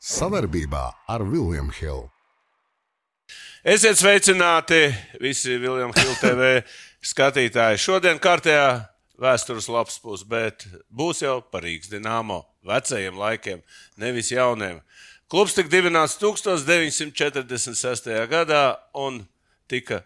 Savarbībā ar Vilniņu Hildu. Esiet sveicināti visi Viljams Hilde TV skatītāji. Šodien kārtējā vēstures lapas puses, bet būs jau par Rīgas dīnāmo vecajiem laikiem, nevis jauniem. Klubs tika dibināts 1946. gadā un tika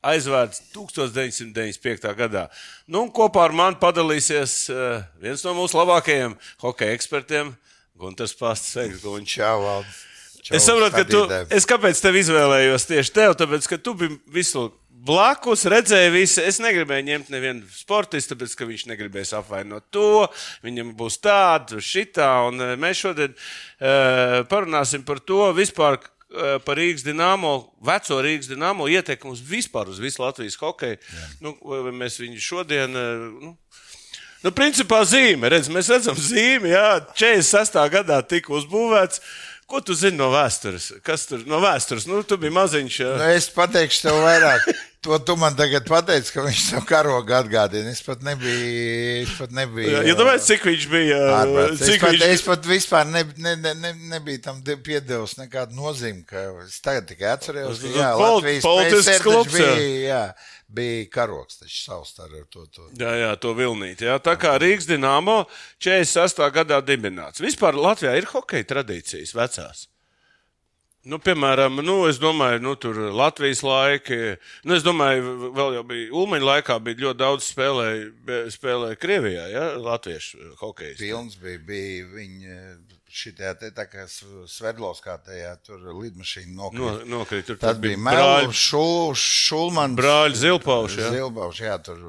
aizvērts 1995. gadā. Nu, kopā ar mani padalīsies uh, viens no mūsu labākajiem hokeja ekspertiem, Gunārs Pastāvs. Sveiks, Gunārs! Čau, Valdis! Čau, Es saprotu, ka tu, es kāpēc tevi izvēlējos tieši tev, tāpēc, ka tu biji visu blakus, redzēji visu. Es negribēju ņemt nevienu sportistu, tāpēc, ka viņš negribēs apvainot to. Viņam būs tāda, šitā, un eh, mēs šodien uh, parunāsim par to vispār. eh, Par Rīgas dīnāmo, veco Rīgas dīnāmo ietekmi uz vispār uz visu Latvijas hokeju. Nu, vai mēs viņu šodien eh, nu, Nu, principā zīme, redz, mēs redzam zīmi, jā, 46. gadā tika uzbūvēts. Ko tu zini no vēstures? Kas tur no vēstures? Nu, tu biji maziņš. jā. Nu, es pateikšu tev vairāk. To tu man tagad pateici, ka viņš savu karogu atgādina. Es pat nebiju. Es pat nebiju Jā, ja domāju, cik viņš bija? ārprāts. Es, Cik pat, viņš es pat vispār ne, ne, ne, ne, nebiju tam de- piedevis nekādu nozīmi. Es tagad tikai atceros, ka Tas pol- Latvijas taču klubs, bija, jā, bija karogs taču savs ar to. to. Jā, jā, to vilnīt. Jā. Tā kā Rīgas dīnāmo 46. gadā dibināts. Vispār Latvijā ir hokeja tradīcijas vecās. Nu, piemēram, nu, es domāju, nu, tur Latvijas laiki. Nu, es domāju, vēl jau bija Ulmaņa laikā, bija ļoti daudz spēlēju, spēlēju Krievijā, ja? Latviešu hokeja. Pilns bija, bija viņa šitajā te tā kā Sverdlovskā tajā tur lidmašīna No, nokrita. tur, Tad bija Mēlus, Šul, Šulmans. Brāļi Zilpauši, jā. Zilpauši, jā, tur.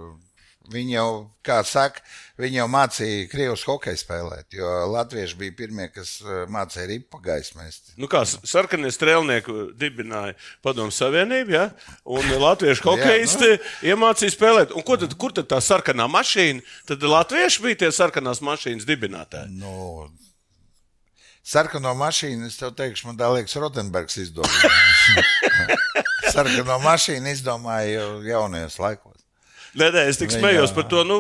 Viņi jau, kā saka, viņi jau mācīja Krievijas hokeju spēlēt, jo Latvieši bija pirmie, kas eh, mācīja ripu gaismēst. Nu, kā sarkanie strēlnieki dibināja Padomu Savienību, ja? un latviešu hokeisti ja, nu. iemācīja spēlēt. Un ko tad, kur tad tā sarkanā mašīna? Tad latvieši bija tie sarkanās mašīnas dibinātāji. Nu, sarkano mašīnu, es tev teikšu, man tā liekas, Rotenbergs izdomāja. sarkano mašīnu izdomāja jau jaunajos laikos. Nē, nē, es tik smējos par to. Nu,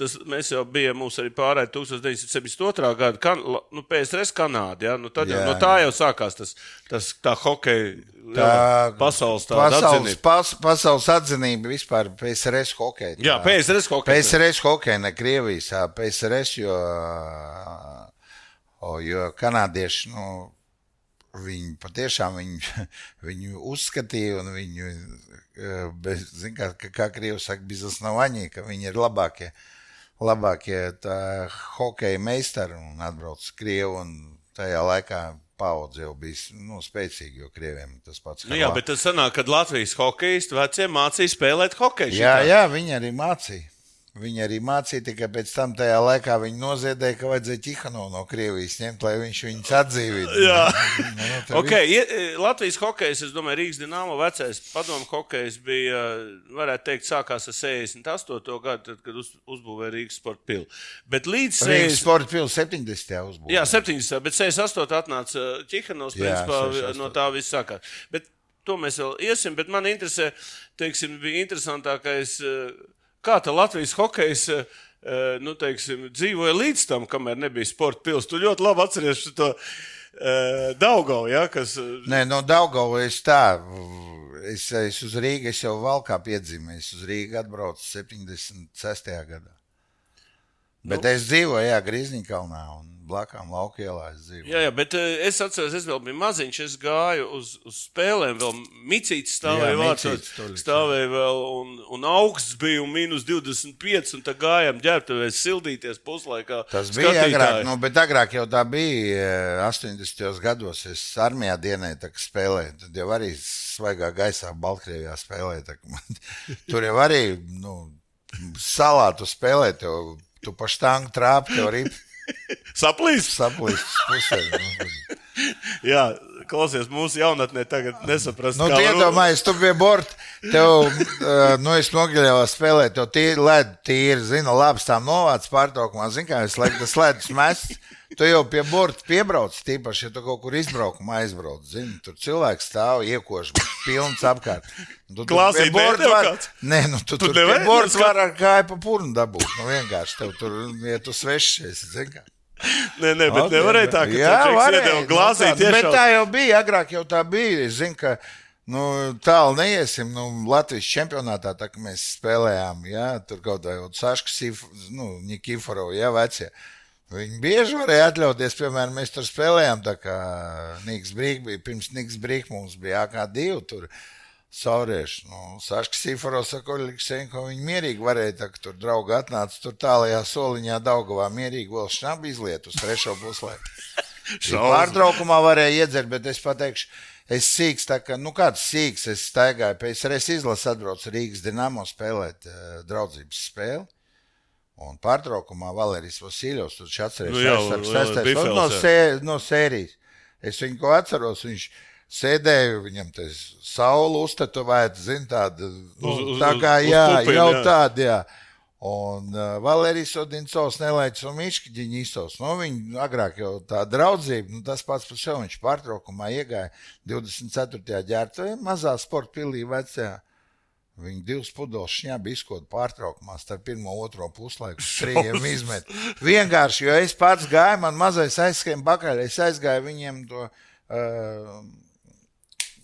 tas, mēs jau bijām, arī pārējai 1972. gada kan, nu, PSRS Kanāda. Ja? Nu, tad, jā, no tā jau sākās tas, tas tā hokeja Tā pasaules tāda pasaules, atzinība. pas, pasaules atzinība vispār PSRS hokeja. Jā, Tā- PSRS hokeja. PSRS hokeja, ne Krievijas, PSRS, jo, jo kanādieši, nu, viņi patiešām viņu, viņu uzskatīja un viņu, eh, bez, kā, kā, Krievi saka, biznes nav aņī, ka viņi ir labākie, labākie hokeja meistari un atbrauc uz Krievu un tajā laikā paudze jau bija nu, spēcīga, jo Krieviem tas pats. Nu, jā, bet tas sanāk, kad Latvijas hokeisti vecie mācīja spēlēt hokeju. Jā, šitā. jā, viņi arī mācīja. Viņi arī mācīja, tikai pēc tam tajā laikā viņi noziedēja, ka vajadzēja Čihanovu no Krievijas ņemt, lai viņš viņus atdzīvinātu. Jā. nu, tad Okay, ie- Latvijas hokejs, es domāju, Rīgas dīnāmo vecais padomu hokejs bija, varētu teikt, sākās ar 68. gadu, tad, kad uz, uzbūvēja Rīgas sporta pilu. Bet līdz Rīgas 60. sporta pilsēta 70. uzbūvēta. Jā, 70. bet 68. atnāca Čihanovs, Jā, principā 68. no tā viss sākās. Bet to mēs vēl iesim, bet man interesē, teiksim, bija interesantākais, eh, kā tā Latvijas hokejs. eh, Nu, teiksim, dzīvoja līdz tam, kamēr nebija sporta pilsēta. Tu ļoti labi atceries to uh, Daugau, ja, kas eh, Nē, no Daugava es tā. Es, es uz Rīgas jau valkā piedzimēju. Es uz Rīgu atbraucu 76. gadā. Bet nu. es dzīvoju, jā, Grīzniņkalnā un blakām laukielā es dzīvoju. Jā, jā, bet uh, es atceros, es vēl biju maziņš. Es gāju uz, uz spēlēm, vēl micīts stāvēja vārtos, stāvēja vēl, un, un augsts bija un mīnus 25, un tā gājām ģērbtuvēs sildīties puslaikā. Tas bija skatītāji. agrāk, nu, bet agrāk jau tā bija. eh, 80. gados es armijā dienēju, tā kā spēlēju. Tad jau arī svaigā gaisā Baltkrievijā spēlēju. tā Man, tur jau arī nu, salātu spēlēt, jo tu pa štāngu trāpi, tev arī Saplīst! saplīst pusē. Nu, Jā, klausies, mūsu jaunatnē tagad nesaprast. Nu, kā tu tu biji borta. Tev, uh, nu, es nogaļoju spēlēt, tev tīri lēdi, tīri, zinu, labs tām novāc pārtraukumā. Zini, kā es laiku tas ledus mests. Tu jau pie borta piebrauc, tīpaši, ja tu kaut kur izbraukumā aizbrauc. Zini, tur cilvēks stāv, iekož, pilns apkārt. Tu tur Klasī pie borta var-? Nē, nu, tu, Tu tu tur nevari pie borta skat- var ar kāju pa purnu dabūt. Nu, vienkārši tev tur, ja tu svešs esi, zini. Nē, nē, bet Okay, nevarēja tā, ka jā, varēja, iedeva nu glāzī tā, Bet tiešām. tā jau bija, agrāk jau tā bija. Es zinu, ka nu, tālu neiesim. Nu, Latvijas čempionātā, tā mēs spēlējām, jā, tur kaut kā jau Saškas, nu, Nikiforov, jā, vecie. Viņi bieži varēja atļauties, piemēram, mēs tur spēlējām, tā kā Niks Brīk bija, pirms Niks Brīk mums bija AK2 tur. Saurieši, nu, Saška Sīfaro saka, Oļiksenko, viņi mierīgi varēja, tā, ka tur draugi atnāca tur tālajā soliņā Daugavā, mierīgi vēl šnabi izliet uz trešo puslaiku. Pārtraukumā varēja iedzert, bet es pateikšu, es sīks, tā kā, nu kāds sīks, es staigāju, pēc es izlasu atbraucu Rīgas Dinamo spēlēt uh, draudzības spēli. Un pārtraukumā Valērijas Vasiljovs, tur šāds Nu no, jā. sē, no sērijas. Es viņu ko atceros, viņš sēdēja, viņam tas saule uztetovēta, zin, tāda, nu, Uz- uz- tā kā, uz jā, pupiem, jau jā. tāda, jā. Un uh, Valērijas Odinsovs nelaiķis un Miškiņš īstos. Nu, viņi agrāk jau tā draudzība, nu, tas pats par sevi viņš pārtraukumā iegāja 24. ģērbtuvē, mazā sporta pilī vecajā. Viņi divas pudeles šņābi izkoda pārtraukumā starp pirmo un otro puslaiku. Trījiem izmet. Vienkārši, jo es pats gāju, man mazais aizskrēja pakaļ, es aizgāju viņiem to uh,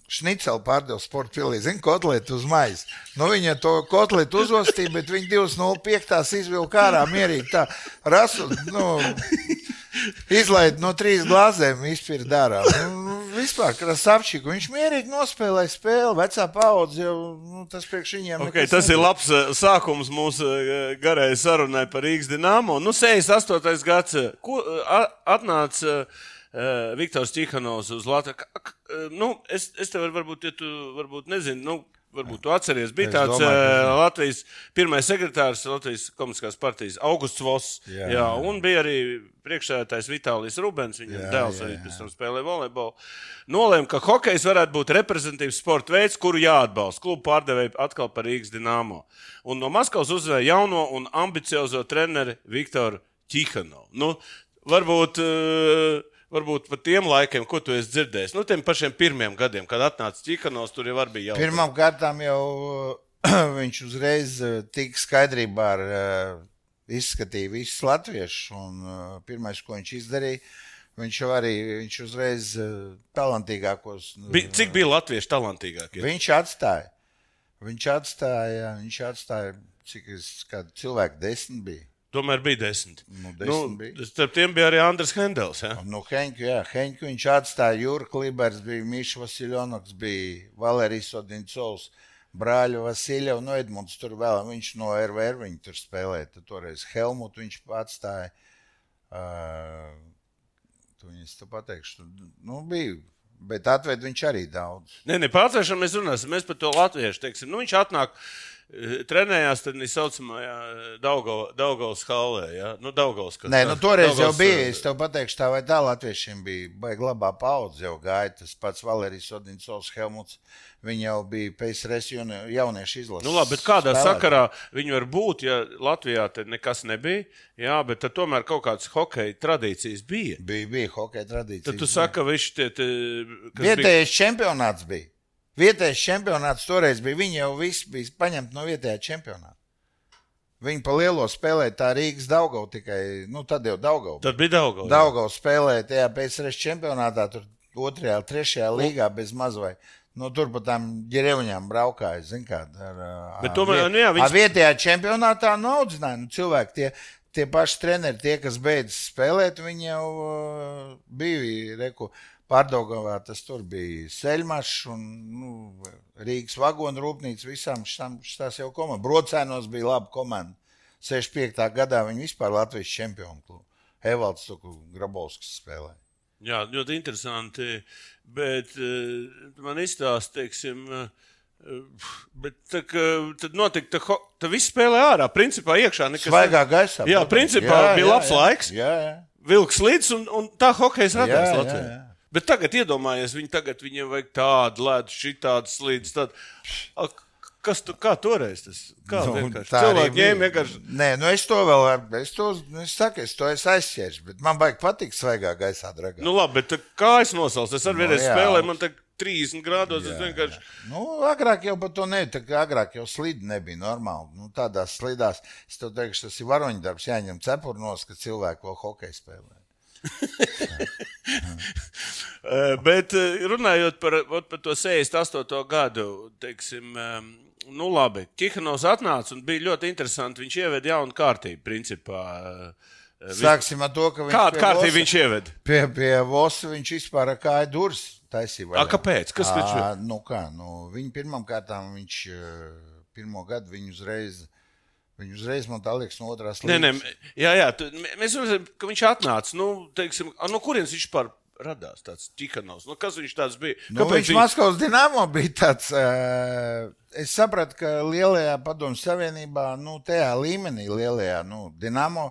šniceli pārdevu sporta pilī, zinu, kotletu uz maisa. Nu, viņa to kotletu uzostīja, bet viņi 205. izvilka ārā mierīgi tā rasu, nu, izlaid no trīs glāzēm, izpirkt dārā. Nu, nu, vispār, krasavčiku, viņš mierīgi nospēlēja spēli, vecā paudze jau, nu, tas priekš viņiem. Okay, tas ir nebija. labs eh, sākums mūsu eh, garajai sarunai par Rīgas dīnāmo. Nu, 68. gads, ko eh, atnāca uh, Viktors Čihanovs uz Latviju. Eh, Nu, es, es tev varbūt, ja tu varbūt nezini, nu, varbūt tu atceries, bija Es tāds domāju, uh. Latvijas pirmais sekretārs Latvijas komunistiskās partijas Augusts Voss. Jā, Jā, jā, un bija arī priekšsēdētājs Vitālijs Rubens, viņam Jā, dēls arī pēc tam spēlēja volejbolu. Nolēma, ka hokejs varētu būt reprezentatīvs sporta veids, kuru jāatbalsta. Klubu pārdevēja atkal par Rīgas dīnāmo. Un no Maskavas uzvēja jauno un ambiciozo treneri Viktoru Čihanovu. Nu, varbūt, eh, varbūt par tiem laikiem, ko tu esi dzirdējis. Nu, tiem pašiem pirmiem gadiem, kad atnāca Čihanovs, tur jau bija jau. Pirmām kārtām jau viņš uzreiz eh, tika skaidrībā ar eh, izskatīja visus latviešus. Un eh, pirmais, ko viņš izdarīja, viņš jau arī viņš uzreiz talantīgākos. Bi, cik bija latvieši talantīgākie? Viņš atstāja. Viņš atstāja, viņš atstāja, cik es, cilvēku desmit bija. Tomēr bija desmit. Nu, desmit bija. Nu, starp tiem bija arī Andris Hendels. Ja? Nu, Henku, jā, Henku viņš atstāja Jūra Klibers, bija Mišs Vasiljonoks, bija Valērijas Odincovs, brāļu Vasiljevs, no Edmunds tur vēl, viņš no RVR viņi tur spēlēja, tad toreiz Helmutu viņš atstāja. Uh, tu viņas tu pateikšu, tu- nu, bija, bet atved viņš arī daudz. Nē, ne pārcēlšanu mēs runāsim. Mēs par to latviešu teiksim. Nu, viņš atnāk, trenējās tad tā saucamajā Daugavas halē. Ja? Nu, Daugavas, kas, Nē, nu toreiz jau Daugavas, bija. eh, Es tev pateikšu, tā vai tā latviešiem bija. Baigi labā paudze jau gāja. Tas pats Valērijas Odinsovs, Helmuts. Viņi jau bija PSRS jauni- jauniešu izlases. Nu, labi, bet kādā spēlētāji. sakarā viņi var būt, ja Latvijā nekas nebija, jā, bet tomēr kaut kādas hokeja tradīcijas bija. Bija, bija hokeja tradīcija. Tad tu saki, ka viņš tie, tie kas bija, Vietējais čempionāts bija. Vietējais čempionāts toreiz bija. Viņi jau visi bija paņemti no vietējā čempionāta. Viņi pa lielo spēlēja tā Rīgas Daugau tikai, nu tad jau Daugau. tad bija Daugavs. Daugau spēlēja tajā PSRS čempionātā, tur otrajā, trešajā līgā bez mazvai. Nu, tur pa tām ģerevņām braukāja, kā. Ar, Bet tomēr, viet- nu jā, viņš- ar vietējā čempionātā naudzināja. Nu, cilvēki, tie, tie paši treneri, tie, kas beidz spēlēt, viņi jau uh, bija, reku, pārdaugavā tas tur bija Seļmašs un nu, Rīgas vagonu rūpnīca, visām šitās jau komandas. Brocēnos bija laba komanda. 65. gadā viņi vispār Latvijas čempionu klubu. Evalds Grabovskis spēlēja. Jā, ļoti interesanti. Bet uh, man izstāsta, teiksim, uh, bet tā, ka, tad notika, tā, tā viss spēlē ārā. Principā iekšā nekas. Svaigā gaisā. Jā, protams. principā bija labs laiks. Jā, jā. Vilks līdz un, un tā hokeja radās Jā, jā, Latvijā. jā. Bet tagad iedomājies, viņi tagad viņiem vajag tādu ledu, šitādu slīdu. Tādu. Kas tu, kā toreiz tas? Kā Nu, vienkārši? Cilvēki ņēma vienkārši. Nē, nu es to vēl, ar- es to, es saku, es to esmu aizķēris, bet man baigi patīk svaigā gaisā, dragā. Nu, labi, bet kā es nosaucu? Es arī Nu, vienreiz jā. spēlēju, man tā 30 grādos. Es vienkārši. Nu, agrāk jau par to nebija. kā Agrāk jau slīdi nebija normāli. Nu, tādās slīdās, es tev teikšu, tas ir varoņdarbs, jāņem cepurnos, ka cilvēki vēl hokeju spēlē. Eh, Bet eh, runājot par, par to 68. gadu, teiksim, nu labi, Kihanovs atnāca un bija ļoti interesanti. Viņš ieveda jaunu kārtību, principā. eh, Sāksim ar to, ka viņš Kādu kārtību Vosa- viņš ieveda? Pie, pie Vosa viņš vispār ar kāju durvis taisīja. Kāpēc? Kas viņš Ā, Nu kā, nu, viņi pirmām kārtām, viņš eh, pirmo gadu viņu uzreiz, viņu uzreiz man tā liekas no otrās Nē, nē, līgas. jā, jā, tu, mē- mēs redzam, ka viņš atnāca. Nu, teiksim, no kurienes viņš vispār radās tāds Kihanovs? Nu, kas viņš tāds bija? Nu, viņš viņ- Maskavas dīnāmo bija tāds. Uh, es sapratu, ka lielajā padomu savienībā, nu, tajā līmenī, lielajā nu, dīnāmo,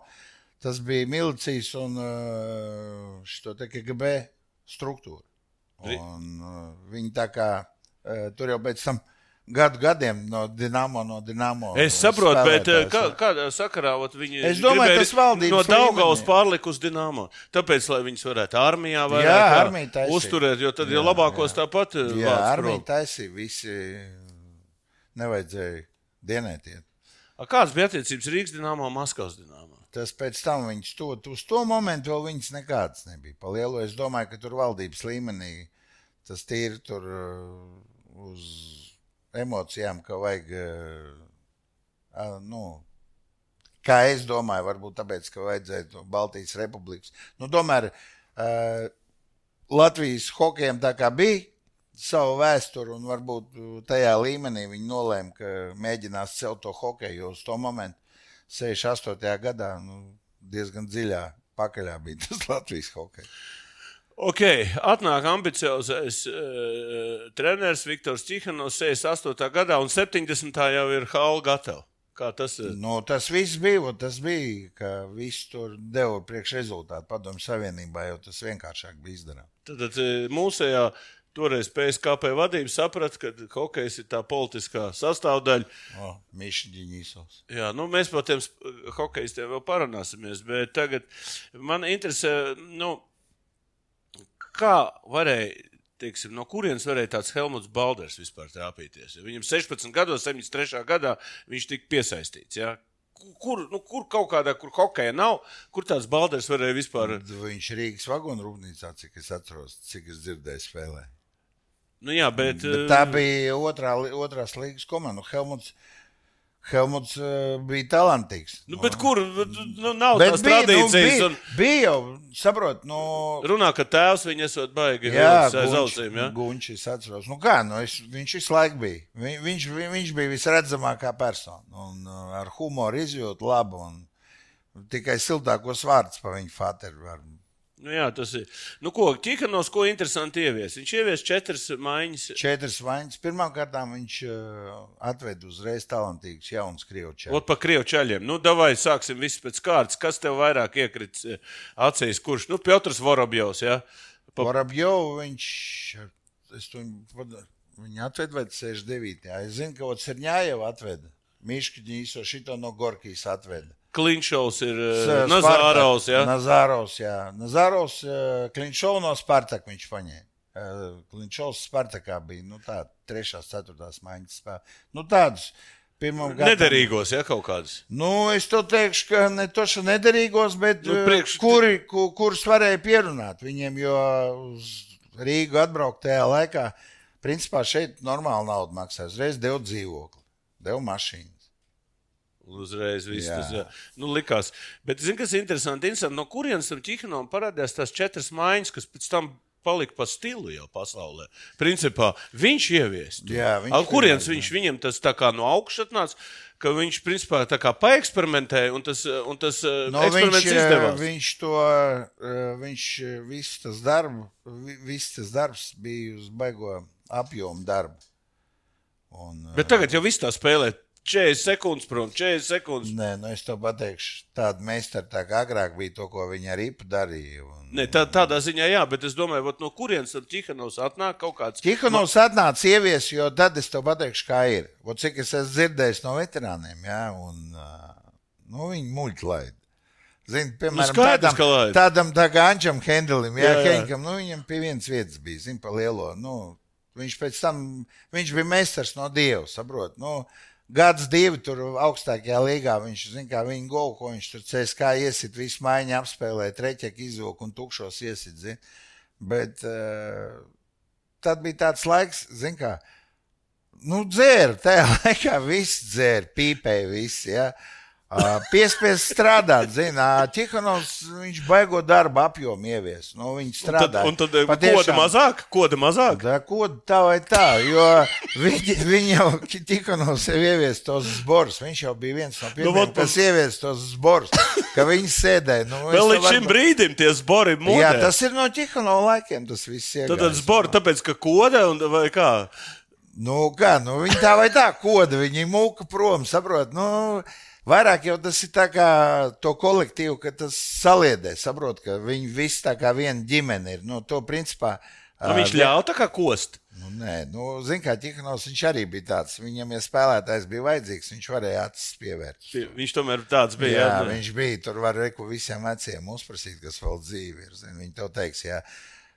tas bija milicijas un uh, te KGB struktūra. Un, uh, viņi tā kā uh, tur jau pēc tam gadu gadiem no dīnāmo, no dīnāmo. Es saprotu, bet eh, spēlētājs, kā, nu. kādā sakarā ot, viņi Es domāju, tas valdības no Daugaus pārlikt uz Dināmo. Tāpēc, lai viņus varētu armijā Jā, jā, taisīja. uzturēt, jo tad jau labākos tāpat eh, Jā, armija taisīja, visi nevajadzēja dienētiet. A, Kādas bija attiecības Rīgas Dināmo un Maskavas Dināmo? Tas pēc tam viņas to, uz to momentu vēl viņas nekādas nebija. Pa lielu es domāju, ka tur valdības līmenī tas tīri tur uh, uz emocijām, ka vajag, uh, nu, kā es domāju, varbūt tāpēc, ka vajadzēja Baltijas republikas. Nu, tomēr uh, Latvijas hokejam tā kā bija savu vēsturi, un varbūt tajā līmenī viņi nolēma, ka mēģinās celt to hokeju, uz to momentu 68. gadā nu, diezgan dziļā pakaļā bija tas Latvijas hokejs. Ok, atnāk ambiciozais uh, treneris Viktors Čihanovs 68. gadā un 70. jau ir Hāla gatava. Kā tas ir? Nu, tas viss bija, tas bija, ka viss tur deva priekšrezultātu padomju savienībā, jo tas vienkāršāk bija izdarāms. Tad, tad eh, mūsējā toreiz PSKP vadība saprata, ka hokejs ir tā politiskā sastāvdaļa. O, Mišģiņīsos. Jā, nu, mēs par tiem hokeistiem vēl parunāsimies, bet tagad man interesē, nu, kā varēja, teiksim, no kurienes varēja tāds Helmuts Balders vispār trāpīties. Jo Viņam 16 gados, 73. gadā viņš tika piesaistīts. Ja? Kur, nu, kur kaut kādā, kur hokeja nav, kur tāds Balders varēja vispār. Viņš Rīgas vagonu rūpnīcā, cik es atceros, cik es dzirdēju spēlē. Nu, jā, bet, Bet tā bija otrā, otrās līgas komanda. Nu, Helmuts, Helmuts uh, bija talantīgs. Nu, bet kur? Nu, nav Bet tās bija, nu, tradīcijas. bija, un... bija jau, saprot, nu, Runā, ka tēvs viņa esot baigi Jā, aiz ausīm. Ja? Gunčs, es atceros. Nu kā, nu, es, viņš visu laiku bija. Vi, viņš, vi- viņš bija visredzamākā persona. Un, uh, ar humoru izjūtu labu. Un tikai siltākos vārdus par viņu fateru. Nu, jā, tas ir. Nu, ko Čikanovs, ko interesanti ievies? Viņš ievies četras maiņas. Četras vainas. Pirmkārt, viņš uh, atveda uzreiz talantīgus jaunus krievučus. Ot, pa krievu čaļiem. Nu, davai sāksim visu pēc kārtas. Kas tev vairāk iekrits eh, acīs? Kurš? Nu, Piotrs Vorobjovs, jā. Pa... Vorabjov, viņš, es to viņu, vai 69. Jā. Es zinu, ka Ocerņājau atveda. Miškiņš šito no Gorkijas atveda. Klinšovs ir eh, S- Nazārovs, jā. Spartak. Nazārovs, jā. Nazārovs, Klinšovs no Spartaka viņš paņēma. Eh, Klinšovs Spartakā bija, nu tā, trešās, ceturtās maiņas spēle. Nu tādus. Nederīgos, jā, kaut kādas. Nu, es to teikšu, ka ne toši nederīgos, bet Nu, priekš- kuri, ku, kurus varēja pierunāt viņiem, jo uz Rīgu atbraukt tajā laikā, principā šeit normāli naudu maksāja. Uzreiz devu dzīvokli, devu mašīnu. Uzreiz viss tas. Nu, likās. Bet, zini, kas ir interesanti? interesanti no kurienes tam Čihanovam parādījās tās četras maiņas, kas pēc tam palika pa stilu jau pasaulē. Principā viņš ievies. to. Jā, viņš A, Kurienes viņš viņam tas tā kā no augšas atnāca, ka viņš principā tā kā paeksperimentēja un tas, un tas No, no, eksperiments viņš, izdevās. eh, viņš to, eh, viņš eh, viss tas, darbu, vi- viss tas darbs bija uz baigo apjomu darbu. Un, eh, Bet tagad jau viss tā spēlē 40 sekundes prom, 40 sekundes. Nē, nu es to pateikšu. Tāda meistara tā kā agrāk bija to, ko viņa arī darīja. Un... Ne, tā, tādā ziņā, jā, bet es domāju, vot no kurienes tam Čihanovs atnāk kaut kāds. Tihanovs atnāca ievies, jo tad es to pateikšu, kā ir. Vot cik es esmu dzirdējis no veterāniem, jā, un nu, viņi muļķi laid. Zini, piemēram, skaidrs, tādam, tādam tā kā Ančam Hendelim, jā, Jā, jā. Henkam, nu, viņam pie vienas vietas bija, zini, pa lielo, nu, viņš pēc tam, viņš bija meistars no Dieva, saprot, nu, gads, divi tur augstākajā līgā. Viņš zina, kā viņa golu, ko viņš tur CSK iesit, visu maiņu apspēlē, treķek izvilk un tukšos iesit. Zin. Bet uh, tad bija tāds laiks, zin kā, nu dzēra, tajā laikā viss dzēra, pīpēja visi. Ja? Uh, Piespiest strādāt, zina, Tihanovs, viņš baigo darbu apjomu ievies. Nu, viņš Tad, strādā. un tad eh, koda mazāk, koda mazāk. Tā, ko tā vai tā, jo viņi, viņi jau no sevis ievies tos zborus. Viņš jau bija viens no pirmajiem, vot nu, kas ievies tos zborus, ka viņi sēdēja. Nu, Vēl līdz šim varu- brīdim tie zbori ir Jā, tas ir no Tihano laikiem, tas viss ir. Tad tas zbori, tāpēc, ka koda un vai kā? Nu, kā, nu, viņi tā vai tā koda, viņi mūka prom, saprot. Nu, vairāk jau tas ir tā kā to kolektīvu, ka tas saliedē, saprot, ka viņi visi tā kā viena ģimene ir. Nu, to principā. Nu, viņš ļauj tā kā kost. Nu, nē, nu, zin, kā Tihanovs, viņš arī bija tāds. Viņam, ja spēlētājs bija vajadzīgs, viņš varēja acis pievērt. Viņš tomēr tāds bija. Jā, jā, jā viņš bija. Tur var reku visiem veciem uzprasīt, kas vēl dzīvi ir. Zin, viņi to teiks, jā.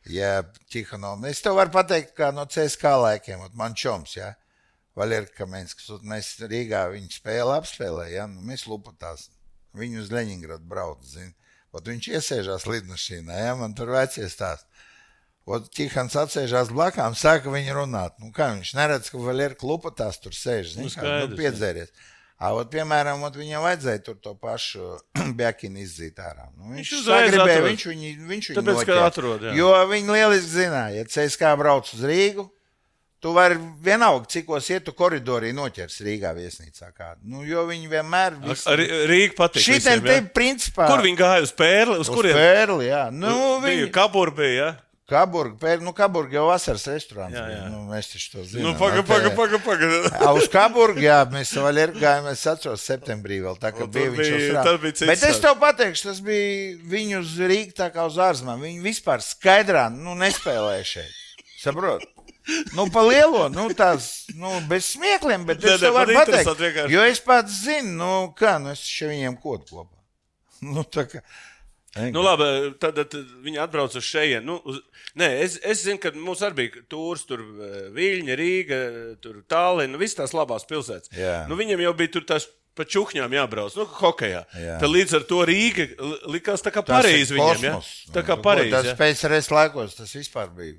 Ja Tihanovs, es tev varu pateikt, kā no CSK laikiem, man čoms, jā. Valerka Kamenskis, mēs Rīgā viņu spēli apspēlējām, ja? nu, mēs lupatās. Viņu uz Leņingradu brauc, zin. Ot viņš iesēžās lidmašīnā, ja man tur vecie stāst. Ot, Tihans atsēžās blakām, sāka viņa runāt. Nu, kā viņš neredz, ka vēl ir klupatās tur sēž, zin, Nu, kā, nu, skaidrs, piedzēries. A, ot, piemēram, ot, viņam vajadzēja tur to pašu bekinu izzīt ārā. Nu, viņš Viņš atrod. viņš viņu, viņš viņu Tāpēc, noķēra. atrod, jā. Jo viņi lieliski zināja, ja CSK brauc uz Rīgu, tu vari vienalga, cikos iet, tu koridorī noķers Rīgā viesnīcā kādu. Nu, jo viņi vienmēr Ar- ar Rīga patīk. Šī visiem, te principā. Kur viņi gāja uz pērli? Uz Uz kuriem? Pērli, jā. Nu, viņi... bija, jā? Kaburga, pēr, nu, Kaburga jau vasaras restorāns. Jā, jā. Nu, mēs taču to Nu, zinām. paga, Vai paga, paga, paga. A, Uz Kaburgu, jā, mēs vēl ir gājām, es atceros, septembrī vēl tā, Un bija viņš bija- tad bija cits Bet es tev pateikšu, tas bija viņu uz Rīgas tā kā uz ārzemēm. Viņi vispār skaidrā, nu, nespēlēja šeit. Saprot? Nu, pa lielo, nu, tās, nu, bez smiekliem, bet Nē, es tev varu pateikt, vienkārši. jo es pats zinu, nu, kā, nu, es šeit viņiem kodu kopā. Nu, tā kā. Nu, labi, tad, tad viņi atbrauc uz šejienes. Nu, uz... Nē, es, es zinu, ka mums arī bija tūris, tur eh, Viļņa, Rīga, Tallinn, visas tās labās pilsētas. Jā. Nu, viņiem jau bija tur tās pa čukņām jābrauc, nu, hokejā. Jā. Tad līdz ar to Rīga li- likās tā kā ir viņiem. Ja? Tā kā Nu, Parīzi. Tas Ja? PSRS laikos tas vispār bija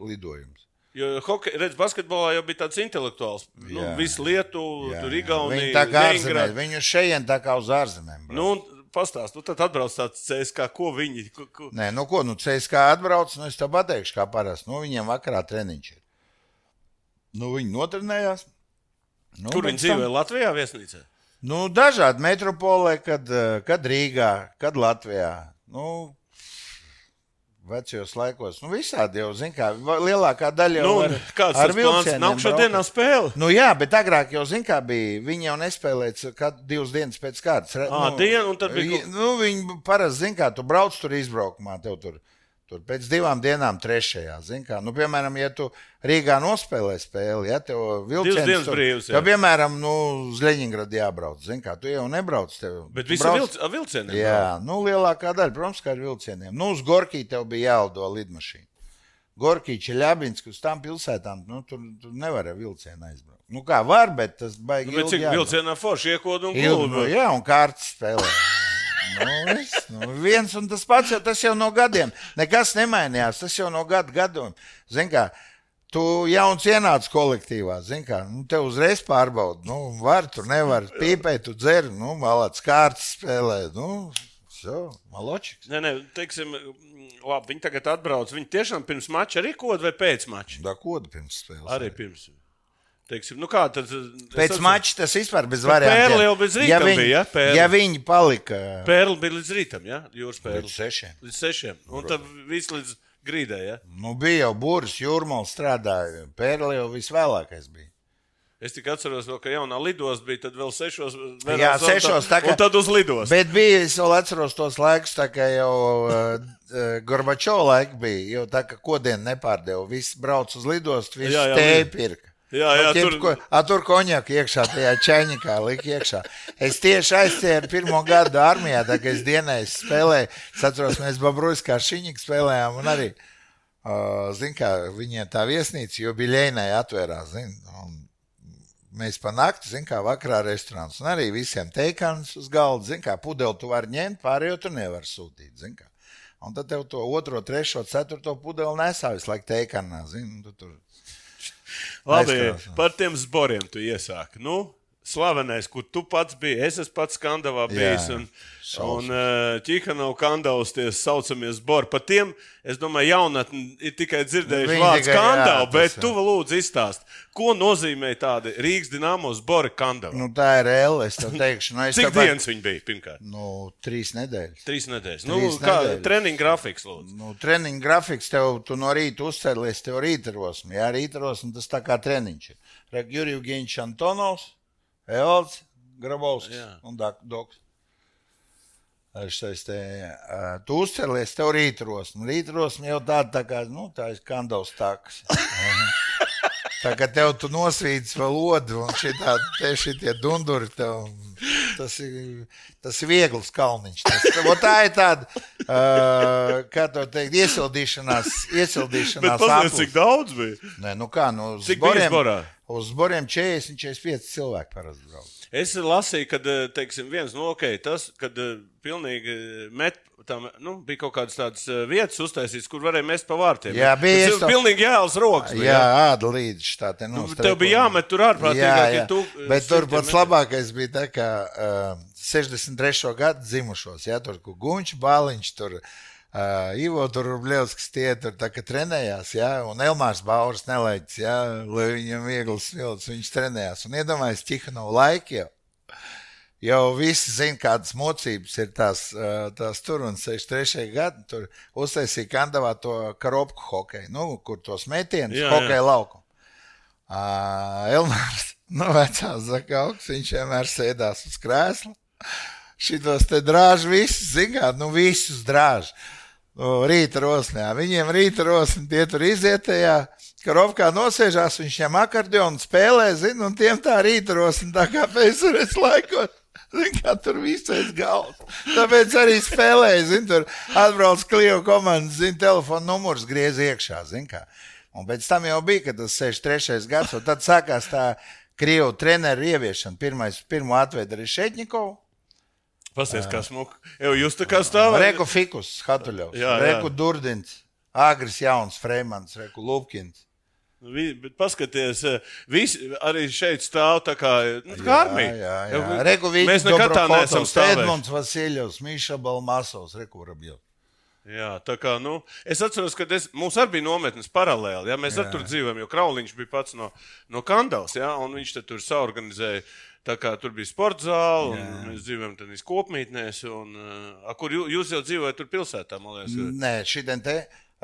lidojums. Jo, hokej, redz, basketbolā jau bija tāds intelektuāls. Nu, Jā. visu Lietu, Jā, tur. Igaunija, Viņi tā kā ārzemēs, viņu šeit tā kā uz ārzemēm. Nu, pastāst, nu, tad atbrauc tāds CSK, ko viņi. Ko, ko... Nē, nu ko, nu CSK atbrauc, nu es tev pateikšu, kā parasti. Nu, viņiem vakarā treniņš ir. Nu, viņi notrenējās. Nu, Kur viņi tam- dzīvoja? Latvijā viesnīcā? Nu, dažādi metropolē, kad, eh, kad Rīgā, kad Latvijā. Nu, vecajos laikos. Nu, visādi jau, zin kā, lielākā daļa jau Nu, ar, kāds ar ir vilcieniem Nav šodienā spēle. Nu, jā, bet agrāk jau, zin kā, bija. Viņi jau nespēlēja kad divas dienas pēc kārtas. Re- Ā, dienu, un tad bija Nu, viņi parasti, zin kā, tu brauc tur izbraukumā, tev tur. Tur pēc divām dienām, trešajā. Kā, nu, piemēram, ja tu Rīgā nospēlē spēli, ja tev vilciens tur- brīvs, jā. Tev, piemēram, nu, uz Leņingradu jābrauc. Kā, tu jau nebrauc. Tev, Bet tu visi brauc- ar vilcieniem. Jā, nu, lielākā daļa, protams, kā ar vilcieniem. Nu, uz Gorkiju tev bija jālido lidmašīna. Gorkija, Čeļabinska, uz tām pilsētām, nu, tur, tur nevar ar vilcienu aizbraukt. Nu, kā var, bet tas baigi. Nu, bet cik jābrauc. vilcienā forši iekod un Ilgi, klubu? jā, un kārtas spēlē. Nu, viss, nu, viens un tas pats jau, tas jau no gadiem. Nekas nemainījās. Tas jau no gadu gadiem. Zini, kā tu jauns ienāc kolektīvā, zini, kā nu, te uzreiz pārbaudi. Nu, var, tur nevar pīpēt, tu dzer, nu, malāts kārtas spēlē. Nu, so, maločiks. Nē, nē, teiksim, labi, viņi tagad atbrauc. Viņi tiešām pirms mača arī kod vai pēc mača? Da kodu pirms spēles. Arī pirms. Teiksim, nu kā tad? es Pēc atceros- mača tas vispār bez Bet variantiem. Pērle jau bez rīta ja viņi, bija, ja? Pērle. ja viņi palika Pērle bija līdz rītam, ja? Jūras pērle. līdz sešiem. Līdz sešiem. Un tad viss līdz grīdai, ja? Nu, bija jau būris, jūrmāls strādāja. Pērle jau visvēlākais bija. Es tikai atceros, vēl, ka jaunā lidos bija, tad vēl sešos. Jā, un sešos, tā kā- Un tad uz lidos. Bet bija, es vēl atceros tos laikus, tā kā jau uh, uh, Gorbačovs laika bija. Jau tā kā kodien nepārdeva. Viss brauc uz lidostu, viss tēja pirka. Jā, jā, Ķip, tur- ko, a, tur konjaku iekšā, tajā čaņķā lika iekšā. Es tieši aizcēlu pirmo gadu armijā, tā kā es dienēs spēlēju. Es atceros, mēs Babruļs kā Šiņķi spēlējām un arī, uh, zin kā, viņiem tā viesnīca, ļēnai atvērās, zin, un mēs pa nakti, zin kā, vakarā restorāns. Un arī visiem teikāns uz galda, zin kā, pudeli tu vari ņemt, pārējo tu nevar sūtīt, zin kā. Un tad tev to otro, trešo, ceturto pudeli nesā visu laiku teikanā, zin, tu tur. Labi, Aizkrās. par tiem zboriem tu iesāki. Nu, slavenais, kur tu pats biji. Es esmu pats skandavā bijis. Jā, Un, un uh, Čikanov kandavs tie saucamie zbori. Par tiem, es domāju, jaunatni ir tikai dzirdējuši Viņi vārdu tas bet jā. tu lūdzu izstāst, ko nozīmē tādi Rīgas dināmo zbori kandavā. Nu, tā ir L, es tev teikšu. Nu, es Cik tāpat- dienas viņi bija pirmkārt? Nu, trīs nedēļas. Trīs nedēļas. Nu, Trīs kā nedēļas. treniņa grafiks, lūdzu. Nu, treniņa grafiks tev, tu no rīta uzcēlies, tev rītarosmi. Jā, rītarosmi tas tā kā treniņš. Rek Juriju Giņš Antonovs, Elds, Grabovskis Jā. un Doks. Es te, uh, tu uzcēlies, tev rītarosmi. Rītarosmi jau tāda tā kā, nu, tā ir kandavs takas. Tā kā tev tu nosvīts vēl odu un šitā, te šitie dunduri tev. Tas ir, tas ir viegls kalniņš. Tas, tā ir tāda, uh, kā to teikt, iesildīšanās, Bet iesildīšanās paskatās, aplis. cik daudz bija. Nē, nu kā, nu, Cik bija zboriem- zborā? Uz zboriem 40, 45 cilvēki parasti brauc. Es lasīju, ka teiksim, viens no ok, tas, kad eh, pilnīgi met, tam, nu, bija kaut kādas tādas eh, vietas uztaisītas, kur varēja mest pa vārtiem. Jā, bija, Tas to- pilnīgi jēls rokas. Jā, bija, āda līdz tā te Nu, tev bija jāmet tur ārprātīgi, Jā, jā. tu, eh, Bet tur pats labākais bija tā, ka uh, 63. gada dzimušos, ja tur kur Gunčs, Bāliņš, tur uh, Ivo tur Rubļevskis tie tur trenējās, ja, un Elmārs Bauers nelaiķis, ja, lai viņam viegls vilts, viņš trenējās. Un iedomājies Tihanov laiki jau. Jau visi zina, kādas mocības ir tās, tās tur, un 63. gadā tur uztaisīja kandavā to karopku hokeju, nu, kur tos metienus, hokeja laukumu. Uh, Elmārs, nu, vecās zakauks, viņš vienmēr sēdās uz krēsla. Šitos te drāž visus, zināt, nu, visus drāž. Nu, rīta rosnē, viņiem rīta rosnē, tie tur izietējā, karopkā nosēžās, viņš viņam akordionu spēlē, zina, un tiem tā rīta rosnē, tā kā pēcures laikos. Zin, kā tur viss ir galvas. Tāpēc arī spēlēja. Zin, tur atbrauc klieva komandas, zina, telefona numurs griez iekšā. Un pēc tam jau bija, kad tas 63. gads, un tad sākās tā krievu treneru ieviešana. Pirmais, pirmo atveda arī Šetņikovu. Pasties, kā smuka. Jau jūs tā kā stāvat. Reku Fikus, Hatuļovs, Jā, jā. Reku Durdins, Agris Jauns, Freimans, Reku Lupkins. Vi- Bet paskatieties, eh, visi arī šeit stāv tā kā, nu, armija. Jā, jā, jā. Mēs nekad tā neesam stāvējuši. Edmunds Vasiljovs, Miša Balmasovs, Reku Rabjovs. Jā, tā kā, nu, es atceros, ka es, mums arī bija nometnes paralēli. Ja? Mēs arī tur dzīvojam, jo Krauliņš bija pats no, no Kandavas, ja? un viņš tur saorganizēja. Tā kā tur bija sporta zāle, un mēs dzīvojam tādā kopmītnēs, un uh, kur jū, jūs jau dzīvojat tur pilsētā, man liekas. Mm. Nē, šitien te,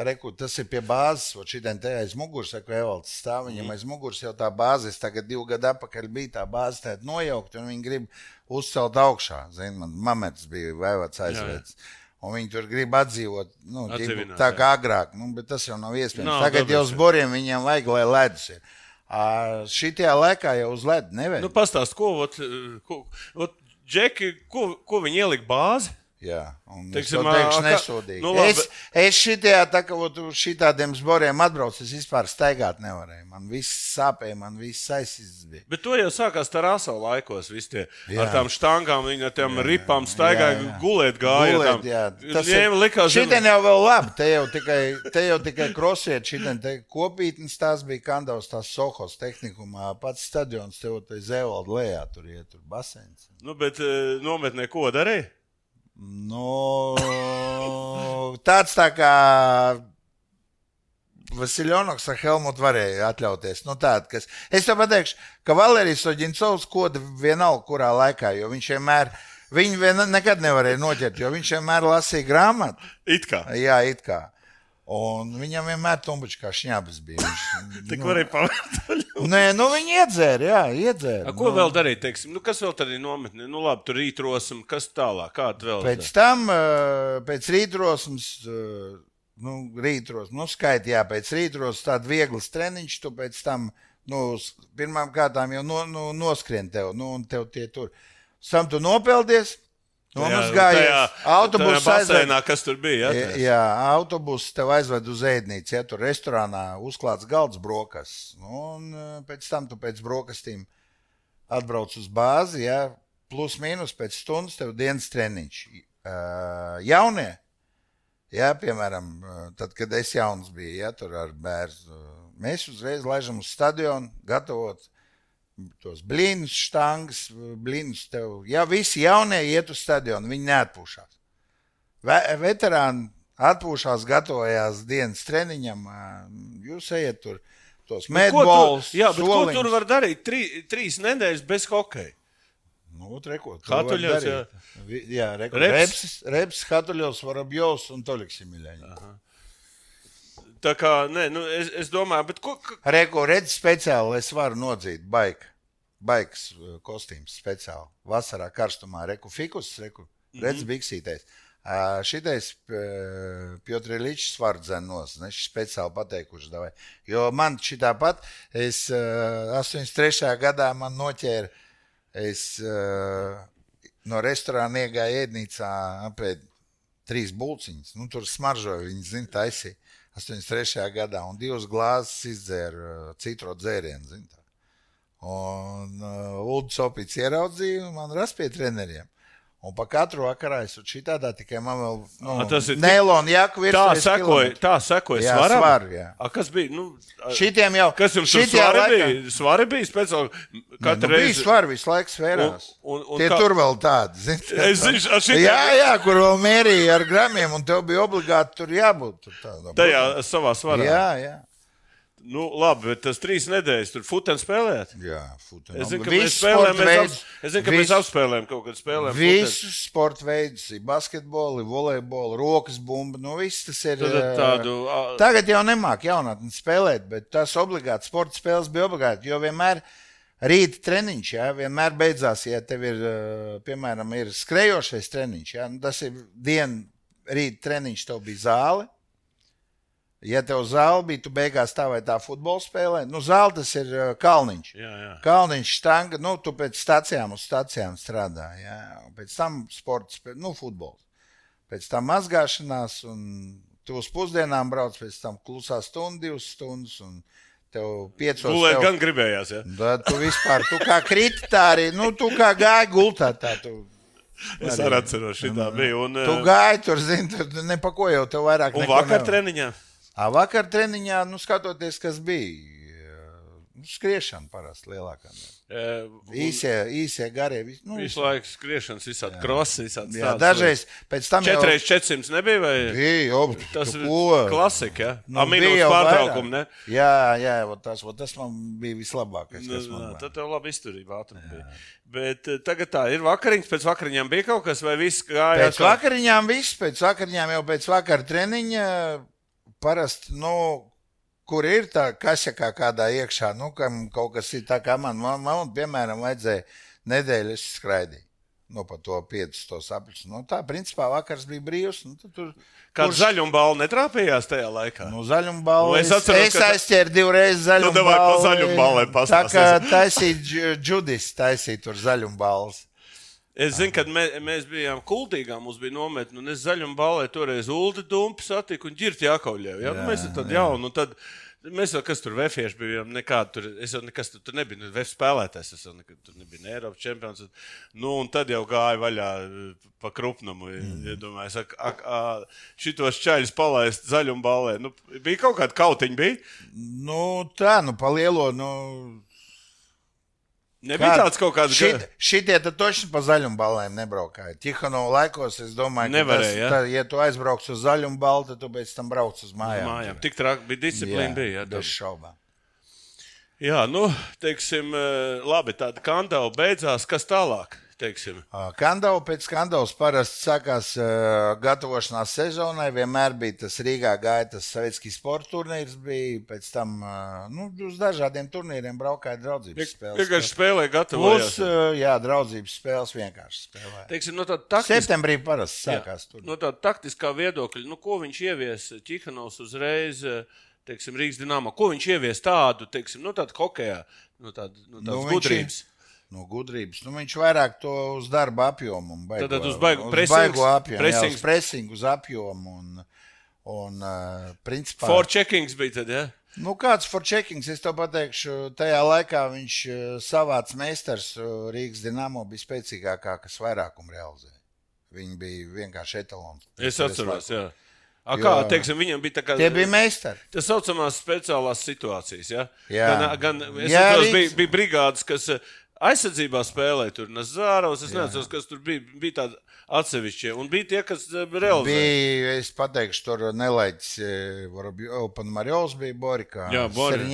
reku, tas ir pie bāzes, un šitien te aiz muguras, ko Evalds stāv, viņam aiz muguras jau tā bāze, tagad divu gadu atpakaļ bija tā bāze tāda nojaukta, un viņi grib uzcelt augšā. Zin, man mamets bija vaivots aizvērts. Un viņi tur grib atdzīvot, nu, grib, Atdzīvināt, tā jā. kā agrāk, nu, bet tas jau nav iespējams. Nav, Tagad jau uz jā. boriem viņiem vajag, lai ledus ir. Šitajā laikā jau uz ledu nevajag. Nu, pastāst, ko, ot, eh, ko, ot, Džeki, ko, ko viņi ielika bāzi? Jā, un Teiksim, es teikšu nesodīgi. nu, labi, es, es šitajā, tā kā šitādiem zboriem atbraucu, es vispār staigāt nevarēju. Man viss sāpēja, man viss aizsīts bija. Bet to jau sākās tā rāsā laikos. Visi tie Jā. ar tām štangām, viņi ar tām ripām staigāja, Jā, jā. gulēt gāja. Gulēt, tam- jā. Tas Viņiem likās, Šitien jau vēl labi, te jau tikai, te jau tikai krosiet, šitien te kopītnes tās bija Kandavas, tās Sohos tehnikumā, pats stadions, te jau te Zevalda lejā, tur iet, tur basēns. nu, bet eh, nometnē ko darīja? Nu, tāds tā kā Vasiljonoks ar Helmutu varēja atļauties. Nu, tād, kas, es tev pateikšu, ka Valērijas Oģincovs koda vienalga, kurā laikā, jo viņš vienmēr, viņu vien, nekad nevarēja noķert, jo viņš vienmēr lasīja grāmatu. It kā. Jā, it kā. Un viņam vienmēr tumbuļs kā šņabas bija. Viņš, Tik nu, varēja pavērt. nē, nu viņi iedzēra, jā, iedzēra. A, ko nu, vēl darīt? Teiksim? Nu, kas vēl tad ir nometnē? Nu, labi, tur rītrosim, kas tālāk? Kāda vēl? Pēc tam, pēc rītrosmes, eh, nu, rītros, nu, skaiti, jā, pēc rītros tāda vieglas treniņš, tu pēc tam, nu, pirmām kārtām jau no, nu, noskrien tev, nu, un tev tie tur. Sam tu nopeldies, nomazgājies, autobusu aizved. basēnā, kas tur bija? Jā, Jā, jā autobuss tev aizved uz ēdnīcu, ja tur restorānā uzklāts galds brokastis. Nu, un eh, pēc tam tu pēc brokastīm atbrauc uz bāzi, ja, plus mīnus pēc stundas tev dienas treniņš. Uh, jaunie, ja, piemēram, uh, tad, kad es jauns biju, ja, tur ar bērnu, mēs uzreiz laižam uz stadionu, gatavot tos blīnus, štangas, blīnus tev. Ja visi jaunie iet uz stadionu, viņi neatpūšās. Ve veterāni atpūšās, gatavojās dienas treniņam, jūs ejat tur tos medbols. Jā, bet soliņus. ko tur var darīt? Trī, trīs nedēļas bez hokeja. Nu, reko, Hatuļos, jā. Jā, reko, Reps, Reps, Hatuļos, Varabjos un Toliks Imiļaņa. Tā kā, nē, nu, es, es domāju, bet ko. Ka... Reko, redz, speciāli es varu nodzīt baika. Baigs kostīms speciāli. Vasarā karstumā, reku fikus, reku, redz, mm -hmm. biksītais. Uh, šitais var dzenos, ne šis speciāli pateikuši davai. Jo man šī tāpat, es uh, 83. gadā man noķēra, es uh, no restorāna iegāju ēdnīcā apēd trīs bulciņas, nu tur smaržoju, viņi zina taisīja 83. gadā un divas glāzes izdzēra uh, citro dzērienu. Un uh, Ulrichs Opits ieraudzīja man rast pie treneriem. Un pa katru vakarā es tur šitādā tikai man vēl nu, tas ir Neilona jaku Tā sekoja, tā sekoja Jā, svaram? svaru, jā. A, kas bija? Nu, a, Šitiem jau. kas jums tur svari laikā- bija? Svari bija speciāli Nu, katru bija reizi. svari visu laiku svērās. Un- un- un Tie kā- tur vēl tādi, zini. Es zinu, a, šitie- Jā, jā, kur vēl mērīja ar gramiem, un tev bija obligāti tur jābūt. Tur tādā, Tajā savā svarā. Jā, jā. Nu, labi, bet tas trīs nedēļas tur futbolu spēlējāt. jā futbolu. Es zinu, ka Visu mēs spēlējām, sporta mēs, veidus- ap, es zinu, ka mēs visu- apspēlējām kaut kādu spēlējumu. Visus sporta veidus, basketbolu, volejbolu, rokas bumbu. Nu, viss tas ir. Tad ā, tādu, ā, Tagad jau nemāk jaunatni spēlēt, bet tas obligāti sporta spēles bija obligāti. Jo vienmēr rīta treniņš, ja vienmēr beidzās, ja tev ir, ā, piemēram, ir skrejošais treniņš, ja, nu, tas ir diena rīta treniņš, tev bija zāle. Ja tev zāle bija, tu beigās tā vai tā futbola spēlē. Nu, zāle tas ir ā, kalniņš. Jā, jā. Kalniņš, stanga, nu, tu pēc stācijām uz stācijām strādā. Jā, pēc tam sports, nu, futbols. Pēc tam mazgāšanās, un tu uz pusdienām brauc, pēc tam klusā stunda, divas stundas, un tev piecos. Gulēt tev- gan gribējās. Ja? Da, tu vispār, tu kā kriti, tā arī, nu, tu kā gāji gultā, tā tu. Es arī atceros, šī tā bija. Un, Tu eh, gāji tur, zini, tur ne pa ko jau tev vairāk. un vakar treniņā. Ā, vakar treniņā, nu, skatoties, kas bija. Nu, skriešana parasti lielākā. daļa. eh, Īsie, īsie garie. Nu, Visu laiku skriešanas, visādi krosi, visādi jā, dažreiz pēc tam jau 4x400 nebija. Vai? bija. Jo, Tas ir klasika. Ja? Nu, Nu, jau pārtraukumu. Ne? Jā, jā vot tas, vot tas man bija vislabākais. Nu, kas man nā, bija. Tad tev labi izturība ātrum bija. Bet eh, tagad tā ir vakariņas, pēc vakariņām bija kaut kas, vai viss gāja? Pēc vakariņām viss, pēc vakariņām jau pēc vakara treniņa parasti, nu, kur ir tā kasakā kādā iekšā, nu, kam kaut kas ir tā kā man, man, man piemēram, vajadzēja nedēļu es skraidīju. Nu, pa to piecus tos apļus. Nu, tā, principā, vakars bija brīvs. Nu, tur Kāda kurš- zaļuma balva netrāpījās tajā laikā? Nu, zaļumbalvu. Nu, es atceros, es ka- aizķēru divreiz zaļumbalvu. Nu, davai pa zaļumbalvai Tā pastāstīsi. kā taisīt dž- džudis, taisīt tur zaļumbalvas. Es zinu, kad mē, mēs bijām kultīgā, mums bija nometne, un es zaļumu balē toreiz Uldi Dumpi satiku un ģirti Jākauļē. Ja? Jā, mēs esam tad jauni, un tad mēs jau, kas tur vefieši bijām, nekādu tur, es jau nekas tur, tur nebija, nu, vef spēlētājs, es jau nekad tur nebija ne Eiropas čempions. un- Nu, un tad jau gāja vaļā eh, pa krupnumu, mm. iedomājos, ak, ak, ak, šitos čaļus palaist zaļumu balē. Nu, bija kaut kāda kautiņa, bija? Nu, tā, nu, pa lielo, nu. Nebija tāds kaut kāds Šit, ga- šitie tad toši pa zaļumbalēm nebraukāja. Tihano laikos es domāju, ka Nevarēja, tas, ja? tā, ja tu aizbrauc uz zaļumbalu, tad tu pēc tam brauc uz mājām. mājām. Tik traki bija disciplīna. bija, jā, bez šaubām. Jā, nu, teiksim, eh, labi, tāda kandava beidzās. Kas tālāk? Teiksim? Kandava pēc kandavas parasti sākās uh, gatavošanās sezonai. Vienmēr bija tas Rīgā gāja tas Savietskijas sporta turnīrs, bija pēc tam uh, nu, uz dažādiem turnīriem braukāja draudzības spēles. Vienkārši spēlē, Plus, gatavojās. uh, jā, draudzības spēles vienkārši spēlēja. Teiksim, no tāda taktiskā, Septembrī parasti sākās tur. no tāda taktiskā viedokļa, nu, ko viņš ievies Čihanovs uzreiz, teiksim, Rīgas dīnāmā, ko viņš ievies tādu, teiksim, no tāda hokejā, no tāda no Nu, tādas viņš gudrības. No gudrības. Nu, viņš vairāk to uz darba apjomu. Baigo, Tad uz baigu- uz pressings, baigo apjomu. Pressings. Jā, uz presingu, uz apjomu. Un, un uh, principā, Four checkings bija tad, ja? Nu, kāds for checkings, es tev pateikšu, tajā laikā viņš savāds meistars Rīgas Dienāmo bija spēcīgākā, kas vairākumu realizēja. Viņi bija vienkārši etalons. Es atceros, jā. A, Jo- kā, teiksim, viņam bija tā kā. Tie bija meistari. Tas saucamās speciālās situācijas. Ja? Jā. Gan, gan, Jā, bija, bija brigādes, kas aizsardzībā spēlēja tur Nazāros. Es nezinu, kas tur bija. Bija tādi atsevišķi. Un bija tie, kas eh, realizēja. Bija, es pateikšu, tur nelaiķis, Open Marjovs bija Borikā. Jā, Bori.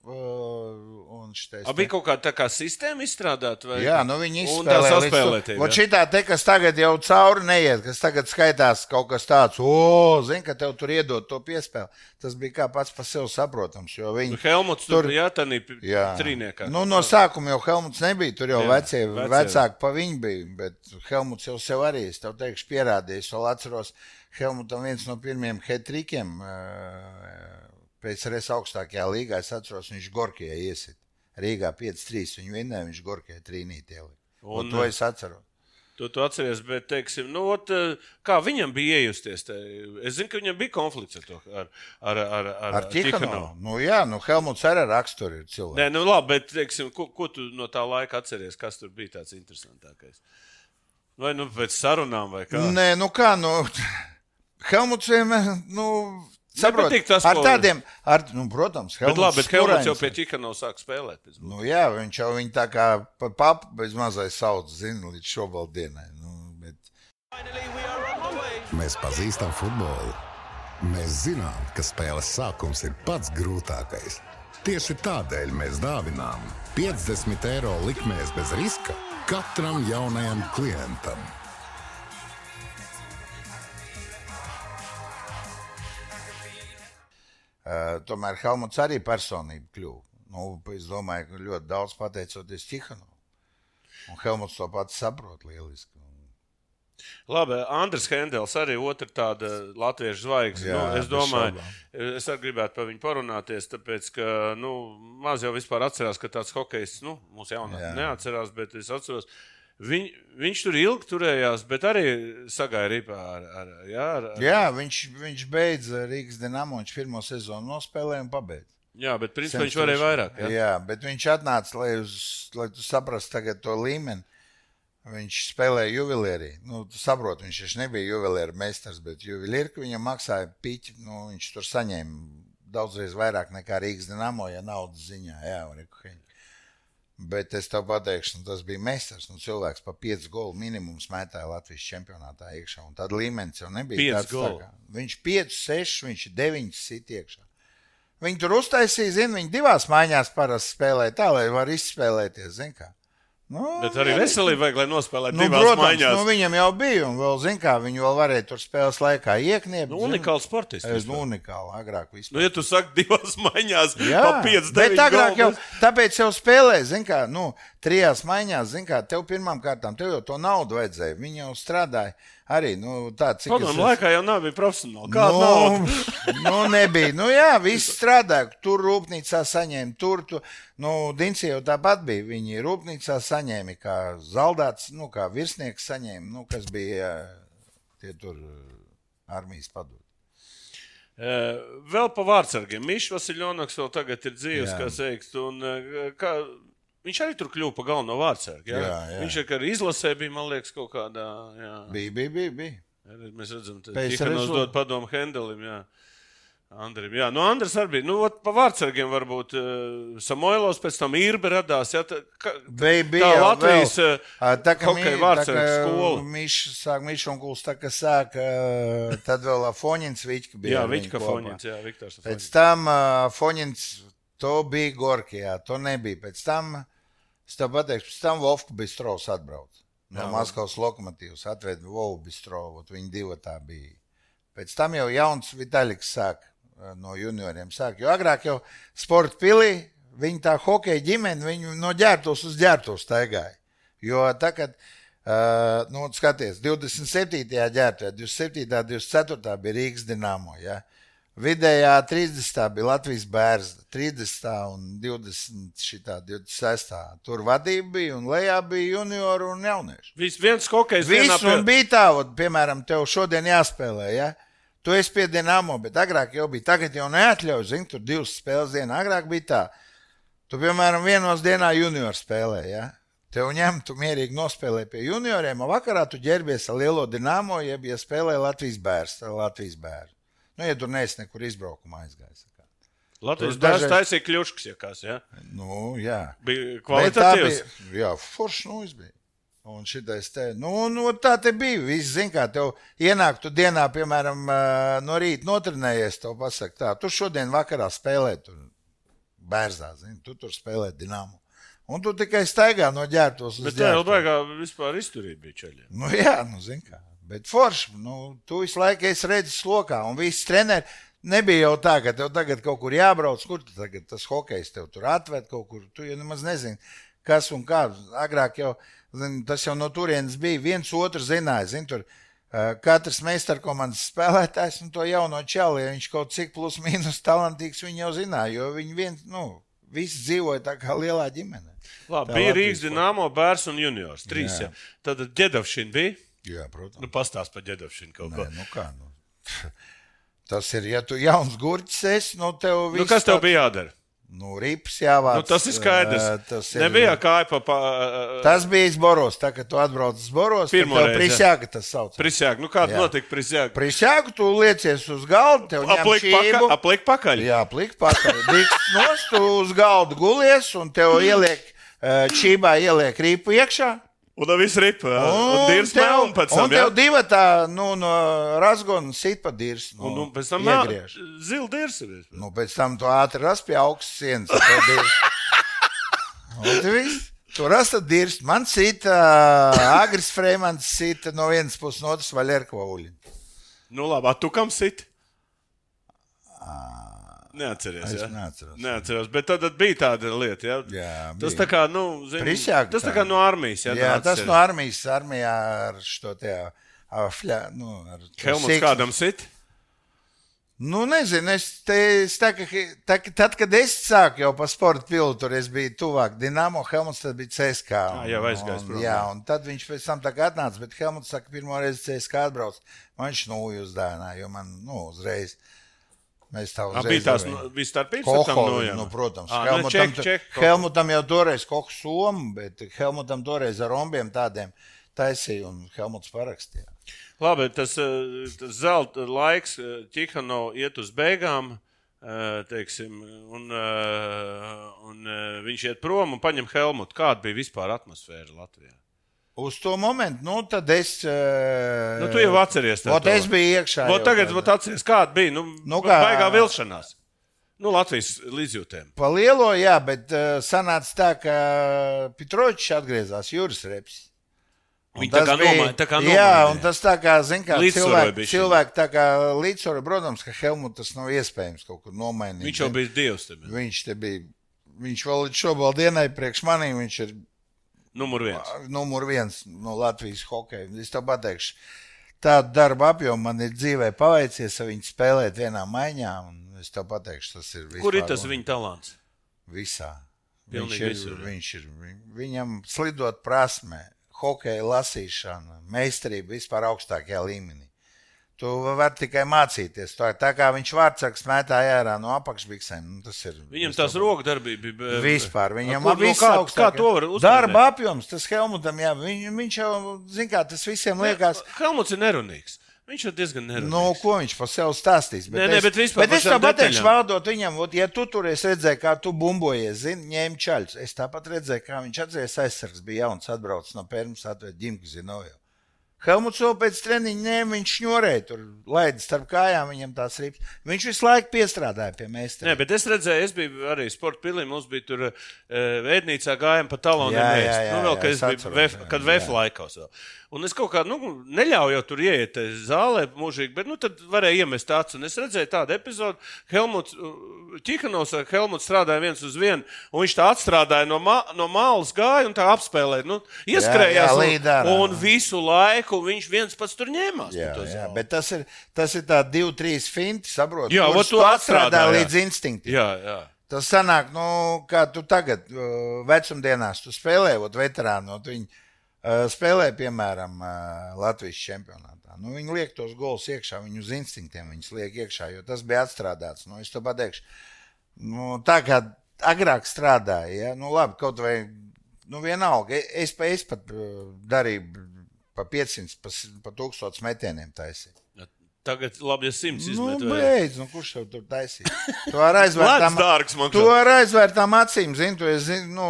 Serņājos un šitais. A, bija kaut kāda tā kā sistēma izstrādāta. Vai? Jā, nu viņi tā izspēlēja. Vot jā. šitā te, kas tagad jau cauri neiet, kas tagad skaitās kaut kas tāds, o, zin, ka tev tur iedod to piespēli. Tas bija kā pats par sevi saprotams, jo viņi. Nu, Helmuts tur bija jātanī Jā, trīniekā. Nu, no sākuma jau Helmuts nebija. Tur jau Jā, vecie, vecie. vecāki pa viņu bija. Bet Helmuts jau sev arī, es tev teikšu, pierādījis. Vēl atceros, Helmutam viens no pirmajiem hetrikiem pēc reizes augstākajā līgā. Es atceros, viņš Gorkijai iesit. Rīgā 5-3. Viņu vinnēja, viņš Gorkijai trīnīt ielika. Un, Un, un to es atceros. To tu atceries, bet, teiksim, nu, ot, eh, kā viņam bija iejusties? Te? Es zinu, ka viņam bija konflikts ar to. Ar, ar, ar, ar, Ar Tihanovu. Nu, jā, nu, Helmuts arī raksturi ir cilvēks. Nē, nu labi, bet, teiksim, ko, ko tu no tā laika atceries? Kas tur bija tāds interesantākais? Vai nu pēc sarunām, vai kā? Nē, nu kā, nu, Helmuts vienmēr, nu, saprot, Nepatīk tas, ar ko- tādiem, ar, nu, protams, Bet, labi, bet Helmuts jau pie Tihanovu sāk spēlēt. Nu, jā, viņš jau viņu tā kā par papu bez mazai sauc, zina, līdz šobaldienai. Nu, bet... Mēs pazīstam futbolu. Mēs zinām, ka spēles sākums ir pats grūtākais. Tieši tādēļ mēs dāvinām 50 eiro likmēs bez riska katram jaunajam klientam. Tomēr Helmuts arī personība kļuva. Nu, es domāju, ka ļoti daudz pateicoties Tihanovam. Un Helmuts to pats saprot lieliski. Labi, Andris Hendels arī otra tāda latviešu zvaigzne. Nu, es domāju, es arī gribētu par viņu parunāties, tāpēc, ka nu, maz jau vispār atcerās, ka tāds hokejs, nu, mūsu jaunā neatcerās, bet es atceros. Viņ, viņš tur ilgi turējās, bet arī sagāja ripā ar, ar, jā, ar, ar, Jā, viņš, viņš beidza Rīgas dīnāmu, viņš pirmo sezonu nospēlēja un pabeidza. jā, bet principā viņš varēja vairāk. Jā. Jā, bet viņš atnāca, lai, uz, lai tu saprastu to līmeni. Viņš spēlēja juvelierī. Nu, tu saproti, viņš taču nebija juvelieru meistars, bet juvelieru, ka viņam maksāja piķi, nu, viņš tur saņēma daudzreiz vairāk nekā Rīgas dīnāmo, ja naudas ziņā. Jā, un rekuheņi. Bet es tev pateikšu, nu, tas bija meistars. Nu, cilvēks pa 5 golu minimumu smētāja Latvijas čempionātā iekšā. Tad līmenis jau nebija tāds. tā Viņš 5, 6, viņš 9 sit iekšā. Viņi tur uztaisīja, zina, viņi divās maiņās parasti spēlēja tā, lai var izspēlēties, zina kā. Nu, Bet arī veselība vajag, lai nospēlētu Nu, divās protams, maiņās. nu, viņam jau bija, un vēl, zina kā, viņi vēl varēja tur spēles laikā iekniept. Nu, unikāls sportists. Es, nu, unikāli, agrāk vispār. Nu, ja tu saki divās maiņās, Jā, pa 5, bet 9 agrāk jau, tāpēc jau spēlēja, zin kā, nu, trijās maiņās, zin kā, tev pirmām kārtām, tev jau to naudu vajadzēja, viņi jau strādāja arī, nu, tā, cik Padomu es- laikā jau nav bijis profesionāli. Kāda nu, nauda? nu, nebija. Nu, jā, viss strādāja. Tur rūpnīcā saņēma, tur, tu, nu, Dinci jau tāpat bija. Viņi rūpnīcā saņēma, kā zaldāts, nu, kā virsnieks saņēma, nu, kas bija tie tur ā, armijas padomi. Eh, Vēl par vārdsargiem. Mišs Vasiljonoks vēl tagad ir dzīves, Jā. kā teikt. Un, eh, kā, viņš arī tur kļuva par galveno vārdsargu. Jā? Jā, jā. Viņš arī izlasē bija, man liekas, kaut kādā. Jā. Bija, bija, bija. bija. Jā, Mēs redzam, ka Tihanovs dod padomu Hendelim. Jā. Andrim, jā, nu Andris arī bija. Nu, ot, pa vārdsargiem varbūt uh, Samoilovs, pēc tam Irbe radās. Jā, tā, ka, Bija, bija tā Latvijas vēl. Ā, Tā kā hokeja vārdsargu skola. Mišs sāk, Mišs un Kuls tā kā sāk, ā, tad vēl Foņins Viķka bija. Jā, kopā. Foņins, jā, Viktors. Pēc tam uh, Foņins, to bija Gorkijā, to nebija. Pēc tam, es tev pateikšu, pēc tam Vovka Bistrovs atbrauc. No Jā, Maskavas lokomotīvas atved Vovu Bistrovu, viņi divi tā bija. Pēc tam jau jauns Vitaļiks sāk uh, no junioriem sāk, jo agrāk jau sporta pilī, viņi tā hokeja ģimene, viņi no ģērbtos uz ģērbtos staigāja. Jo tagad, uh, nu, skaties, 27. ģērbtā, 27. 24. bija Rīgas Dinamo, ja? Vidējā 30. bija Latvijas bērns, 30. un 20. šitā 26. Tur vadība bija un lejā bija juniori un jaunieši. Viss viens vienā Viss un bija tā, ot, piemēram, tev šodien jāspēlē. Ja? Tu esi pie Dienāmo, bet agrāk jau bija. Tagad jau neatļauj, zini, tur divas spēles dienā. Agrāk bija tā. Tu, piemēram, vienos dienā junior spēlē, ja? Tev ņem, tu mierīgi nospēlē pie junioriem, un vakarā tu ģērbies ar lielo Dienāmo, jeb ja spēlē Latvijas bērnu. Nu, ja tur neesi nekur izbraukumā aizgājis. Latvijas dažreiz dažreiz- taisīja kļuškas, ja kas, ja? Nu, jā. Bija kvalitatīvs. bija- Jā, foršs nu bija. Un šitais te, nu, nu, tā te bija. Visi zina, kā tev ienāk, tu dienā, piemēram, no rīta notrenējies, tev pasaka, tā, tu šodien vakarā spēlē tur bērzā, zini, tu tur spēlē dinamu. Un tu tikai staigā no ģērbtos uz Bet tā jau baigā vispār izturība bija ceļā. Nu, jā, nu, zini kā. Bet forši, nu, tu visu laiku esi redzis lokā, un viss treneri. Nebija jau tā, ka tev tagad kaut kur jābrauc, kur tu tagad tas hokejs tev tur atved kaut kur. Tu jau nemaz nezini, kas un kā. Agrāk jau zin, tas jau no turienes bija. Viens otru zināja. Zin, tur, uh, katrs meistarkomandas spēlētājs, nu, to jauno čeli, ja viņš kaut cik plus mīnus talantīgs, viņi jau zināja, jo viņi viens, nu, visi dzīvoja tā kā lielā ģimenē. Labi, Tā bija Rīgas dīnāmo bērns un juniors. Trīs. Jā. Jā. Tad ģedavšana bija. Jā, protams. Nu, pastāst par ģedavšanu kaut ko. Nē, nu kā, nu. Tas ir, ja tu jauns gurķis esi, nu tev Nu, viss kas tev bija jādara? Nu, rips jāvāc. Nu, tas ir skaidrs. ā, Tas, ir, Nebija kāja pa, pa tas bija Boros. Tā kā tu atbrauc uz Boros, tev reizi, prisjāga tas sauc. prisjāgu. Nu, kāda notika prisjāga? Prisjāgu tu liecies uz galda, tev Aplik pakaļ. Aplik pakaļ. Jā, plikt pakaļ. Dikts nost, tu uz galda gulies un tev ieliek, čībā ieliek rīpu iekšā. Un tā viss ripa. Un dīrs melnu pēc tam. Un tev divi tā, nu, no razgona sit pa dīrs. Nu, Un, un pēc tam iegriež. zila dīrs ir. Nu, pēc tam tu ātri ras pie augstas sienas. tad Un tu viss. Tu ras tad dirst. Man cita Agris Freimans cita no vienas puses, no otras Valerko Uļina. Nu, labi, tu kam sit? Neatceries. Es Ja? neatceros. Neatceros, bet tad, tad bija tāda lieta. Ja? Jā, tas bija. tā kā, nu, zini, Prisjāga tas tā kā no armijas. Ja, Jā, tas no armijas armijā ar šo te ā, fļā, nu, Helmuts siksnu. kādam sit? Nu, nezinu, es, te, es tā, ka, tā, tad, kad es sāku jau pa sporta pilu, tur es biju tuvāk Dienāmo, Helmuts bija CSK. Ā, jau aizgājis un. Jā, un tad viņš pēc tam tā kā atnāca, bet Helmuts saka, pirmo reizi CSK atbrauc, man viņš nūju uzdāvināja, jo man, nu, uzreiz, mēs tā uzreiz. bija tās, nu, bija starpības nojām? nu, protams. Ā, nu, Helmutam, ček, tu- ček, kaut ko. Helmutam jau toreiz kohu somu, bet Helmutam toreiz ar rombiem tādiem taisīja un Helmuts parakstīja. Labi, tas, tas zelta laiks Čihano iet uz beigām. Teiksim, un, un viņš iet prom un paņem Helmutu. Kāda bija vispār atmosfēra Latvijā? Uz to momentu, nu, tad es. Nu, tu jau atceries Vot to. es biju iekšā. Vot tagad, vot atceries, kāda bija. Nu, Nu, kā-. Baigā vilšanās. Nu, Latvijas līdzjūtēm. Pa lielo, jā, bet uh, sanāca tā, ka Pitročs atgriezās Jūras reps. Un Viņi tā tas kā bija- nomai- Jā, un tas tā kā, zin kā, cilvēki, cilvēki tā kā līdzsvaroja, protams, ka Helmut tas nav iespējams kaut kur nomainīt. Viņš jau bija dievs. te bija. Viņš te bija, viņš vēl līdz šobrīd dienai priekš manī, viņš ir Numur viens. numur viens no Latvijas hokeja. Es tev pateikšu, tādu darbu apjomu man ir dzīvē paveicies, ar viņu spēlēt vienā maiņā, es tev pateikšu, tas ir vispār Kur ir tas viņa talants? Visā. Pilnīgi Viņš ir, visur, viņš ir, viņ- viņam slidot prasme, hokeja lasīšana, meistarība vispār augstākajā līmenī. Tu vari tikai mācīties. Tā, tā kā viņš vārdsargs mētāja ārā no apakšbiksēm, nu, tas ir. Viņam tās tev- roka darbība bija. Vispār viņam nu, viss kā, kā to var uztvert? Darba apjoms, tas Helmutam, jā, viņ, viņš jau, zin kā, tas visiem liekas. Helmuts ir nerunīgs. Viņš ir diezgan nerunīgs. Nu, ko viņš par sevi stāstīs? Nē, nē, es, bet vispār bet es tev pateikšu, valdot viņam, ot, ja tu tur esi redzējis, kā tu bumbojies, zini, ņēmi čaļus. Es tāpat redzēju, kā viņš atzīst aizsargs, bija jauns, atbraucis no Pērmas, atved ģimku Zinoju. Helmuts jau pēc treniņa ņēma, viņš šņurēja, tur laida starp kājām viņam tās rips. Viņš visu laiku piestrādāja pie Nē, meistara. bet es redzēju, es biju arī sporta pilī. Mums bija tur uh, vēdnīcā gājām pa taloniem. Jā, ēst. jā, jā, nu, vēl, jā, kad es es biju vef, jā, kad jā. VF laikos. Vēl. Un es kaut kā nu, neļauju jau tur ieiet eh, zālē mūžīgi, bet nu, tad varēja iemest acis. Un es redzēju tādu epizodu, Helmuts, Čikanovs ar Helmutu strādāja viens uz vienu, un viņš tā atstrādāja no, ma no malas, gāja un tā apspēlēja. Nu, ieskrējās jā, un- līd ārā. un visu laiku viņš viens pats tur ņēmās. Jā, jā, bet tas ir, tas ir tā divi, trīs finti, saproti. Jā, to tu atstrādā, jā. līdz instinktam. jā, jā. Tas sanāk, nu, kā tu tagad, uh, vecumdienās, tu spēlē, ot, veterānu, uh, spēlē, piemēram, uh, Latvijas čempionātā. Nu, viņi liek tos gols iekšā, viņi uz instinktiem viņus liek iekšā, jo tas bija atstrādāts. Nu, es to pateikšu. Nu, tā kā agrāk strādāja, ja? nu, labi, kaut vai nu, vienalga. Es, es pat uh, darīju pa 500, pa, pa 1000 metieniem taisīt. Tagad, labi, ja simts Nu, izmet. vai- beidz, nu, kurš tev tur taisīja? Tu ar aizvērtām, dārgs šā- ar aizvērtām acīm, zini, tu zini, nu,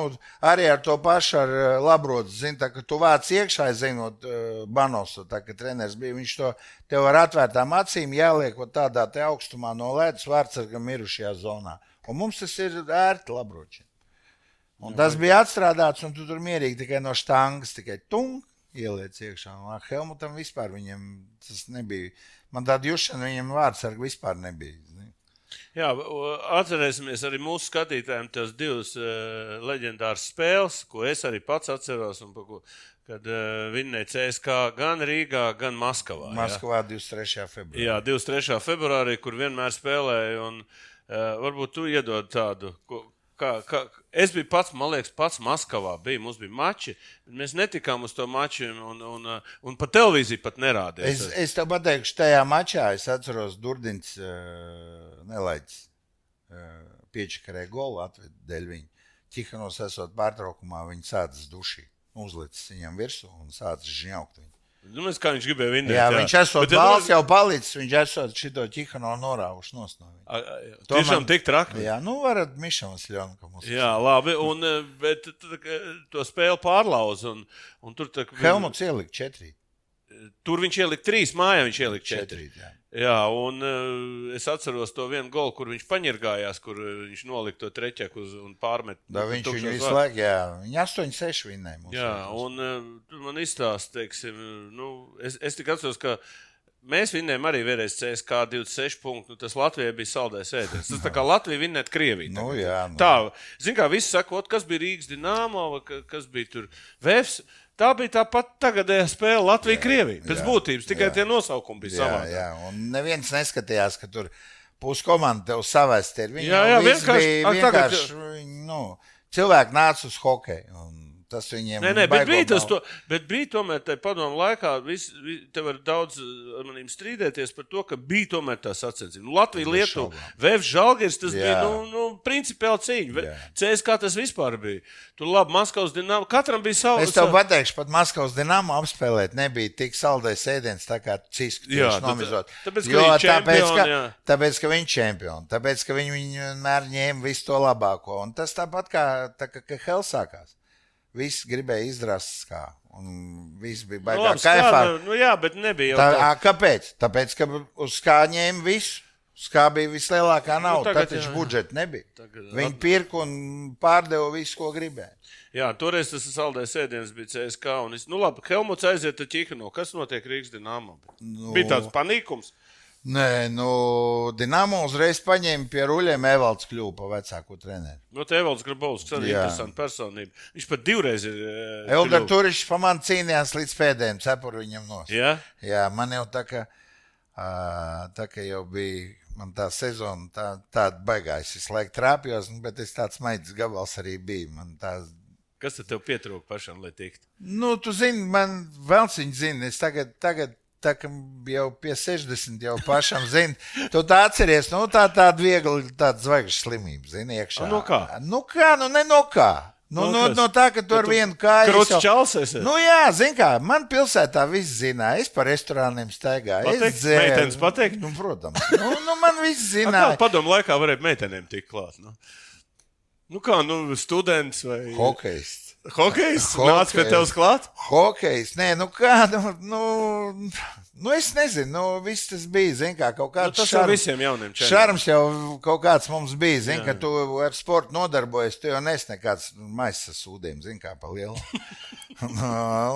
arī ar to pašu ar uh, labrotu, zini, tā, ka tu vāc iekšā, zinot, uh, Banosu, tā, ka treneris bija, viņš to tev ar atvērtām acīm jāliek tādā te augstumā no ledus vārdsargam mirušajā zonā. Un mums tas ir ērti labroči. Un tas bija atstrādāts, un tu tur mierīgi tikai no štangas, tikai tung, ieliec iekšā. Un ar Helmutam vispār viņam tas nebija. Man tāda jušana viņam vārdsarga vispār nebija. zini. Jā, atcerēsimies arī mūsu skatītājiem tās divas uh, leģendāras spēles, ko es arī pats atceros. Ko, kad uh, vinnēja CSK gan Rīgā, gan Maskavā. jā. Maskavā 23. februārī. Jā, 23. februārī, kur vienmēr spēlēja. Un, uh, varbūt tu iedod tādu. Ko, kā, kā, es biju pats, man liekas, pats Maskavā. Bija, mums bija mači, mēs netikām uz to maču, un, un, uh, un pa televīziju pat nerādīja. Es, es tev pateikšu, tajā mačā es atceros, Durdins uh, nelaiķis uh, piečakarē golu atved dēļ viņa. Čihanos esot pārtraukumā, viņi sācis duši, uzlicis viņam virsū un sācis žņaukt viņu. Nu, mēs, kā viņš gribēja vinnēt. Jā, viņš esot Bet, balss jau palicis, viņš esot šito Čihano norāvuši no viņa. Tiešām man- tik traki. Jā, nu varat Mišam Sļonka mums. Jā, labi. Un, eh, bet to spēli pārlauza. Un, un tur, tā, Helmuts ielika četri. Tur viņš ielika trīs, mājā viņš ielika četri. Četri, jā. Jā, un uh, es atceros to vienu golu, kur viņš paņirgājās, kur uh, viņš nolika to treķeku uz, un pārmet. Da, viņš viņu visu laiku, jā, viņi 8-6 vinnēja. Jā, un uh, man izstāst, teiksim, nu, es, es tikai atceros, ka mēs vinnējām arī vienreiz CSK 26 punktu. Nu, tas Latvijai bija saldais ēdiens. Tas tā kā Latvija vinnēt Krieviju. Nu, jā, nu. Tā, zin kā visi sakot, kas bija Rīgas ka- kas bija tur Vēfs. Tā bija tā pati tagadējā spēle Latvija-Krievija. Pēc jā, būtības tikai jā. tie nosaukumi bija Jā, savādāk. jā, un neviens neskatījās, ka tur pusi komanda tev savest ir. Viņi Jā, jā, vienkārši- tagad- vienkārši, viņi, nu, cilvēki nāca uz hokeju, un tas viņiem Nē, nē, bet bija, tas, to, bet bija tomēr tajā padomu laikā. Vis, vis, te var daudz eh, ar maniem strīdēties par to, ka bija tomēr tā sacensība. Nu, Latvija, Lietuva. Vēfs, Žalgiris, tas Jā. bija nu, nu, principiāli cīņa. Jā. CSK tas vispār bija. Tur labi, Maskavas dinām, katram bija savs. Es tev pateikšu, pat Maskavas dīnāmu apspēlēt nebija tik saldais ēdiens, tā kā cisku Jā, nomizot. tāpēc, ka Jo tāpēc, ka, jā. tāpēc, ka viņi čempioni, tāpēc, ka viņi, viņi vienmēr ņēma visu to labāko. Un tas tāpat kā, tā, kā, kā Hell sākās. Viss gribēja izrast skā, un viss bija nu, baigā labi, kaifā. skāda, nu, jā, bet nebija jau Tā, tā. kāpēc? Tāpēc, ka uz skā ņēma visu. Skā bija vislielākā nauda, Nu, tagad tad jā. budžeta nebija. Tagad- Viņi pirka un pārdeva visu, ko gribēja. Jā, toreiz tas saldais ēdiens bija CSK. Un es, nu, labi, Helmuts aiziet ar Čihano. Kas notiek Rīgas dīnāmā? Nu. Bija tāds panīkums. Nē, nu, Dienāmo uzreiz paņēma pie ruļiem Evalds kļuva par vecāko treneru. No Tevalds Grabovs, kas arī Jā. interesanta personība. Viņš pat divreiz ir. eh, Eldar kļuvu. Turišs pa man cīnījās līdz pēdējiem cepuru viņam nos. Jā, Jā, man jau tā kā, ā, tā kā jau bija, man tā sezona tā, tāda baigājas, visu laiku trāpjos, nu, bet es tāds maidz gabals arī biju. Man tā, kas tad tev pietrūka pašam, lai tiktu? nu, tu zini, man vēl viņi zina, es tagad, tagad tā kā jau pie 60 jau pašam zinu, tu tā atceries, nu tā tāda viegla, tāda zvaigžņu slimība, zini, iekšā. No kā? Nu kā, nu ne no kā. Nu, No no, no, kas? no tā, ka tu ar tu vienu kāju. Čals esi? Nu jā, zini kā, man pilsētā viss zināja, es par restorāniem staigāju. Pateikt? es dzēru. Meitenes pateikt? Nu, protams. Nu, nu man viss zināja. padomu laikā varēja meitenēm tikt klāt? Nu, nu kā, nu, students vai Hokejs. Hokejs? Hokejs. Nāc pie tevis klāt? Hokejs, nē, nu kā, nu, nu, nu es nezinu, nu viss tas bija, zini kā, kaut Nu, kāds tas jau visiem jauniem čempion. Šarms jau kaut kāds mums bija, zini, ka tu ar sportu nodarbojies, tu jau nes nekāds maisa sūdiem, zini kā, pa lielu. Nu,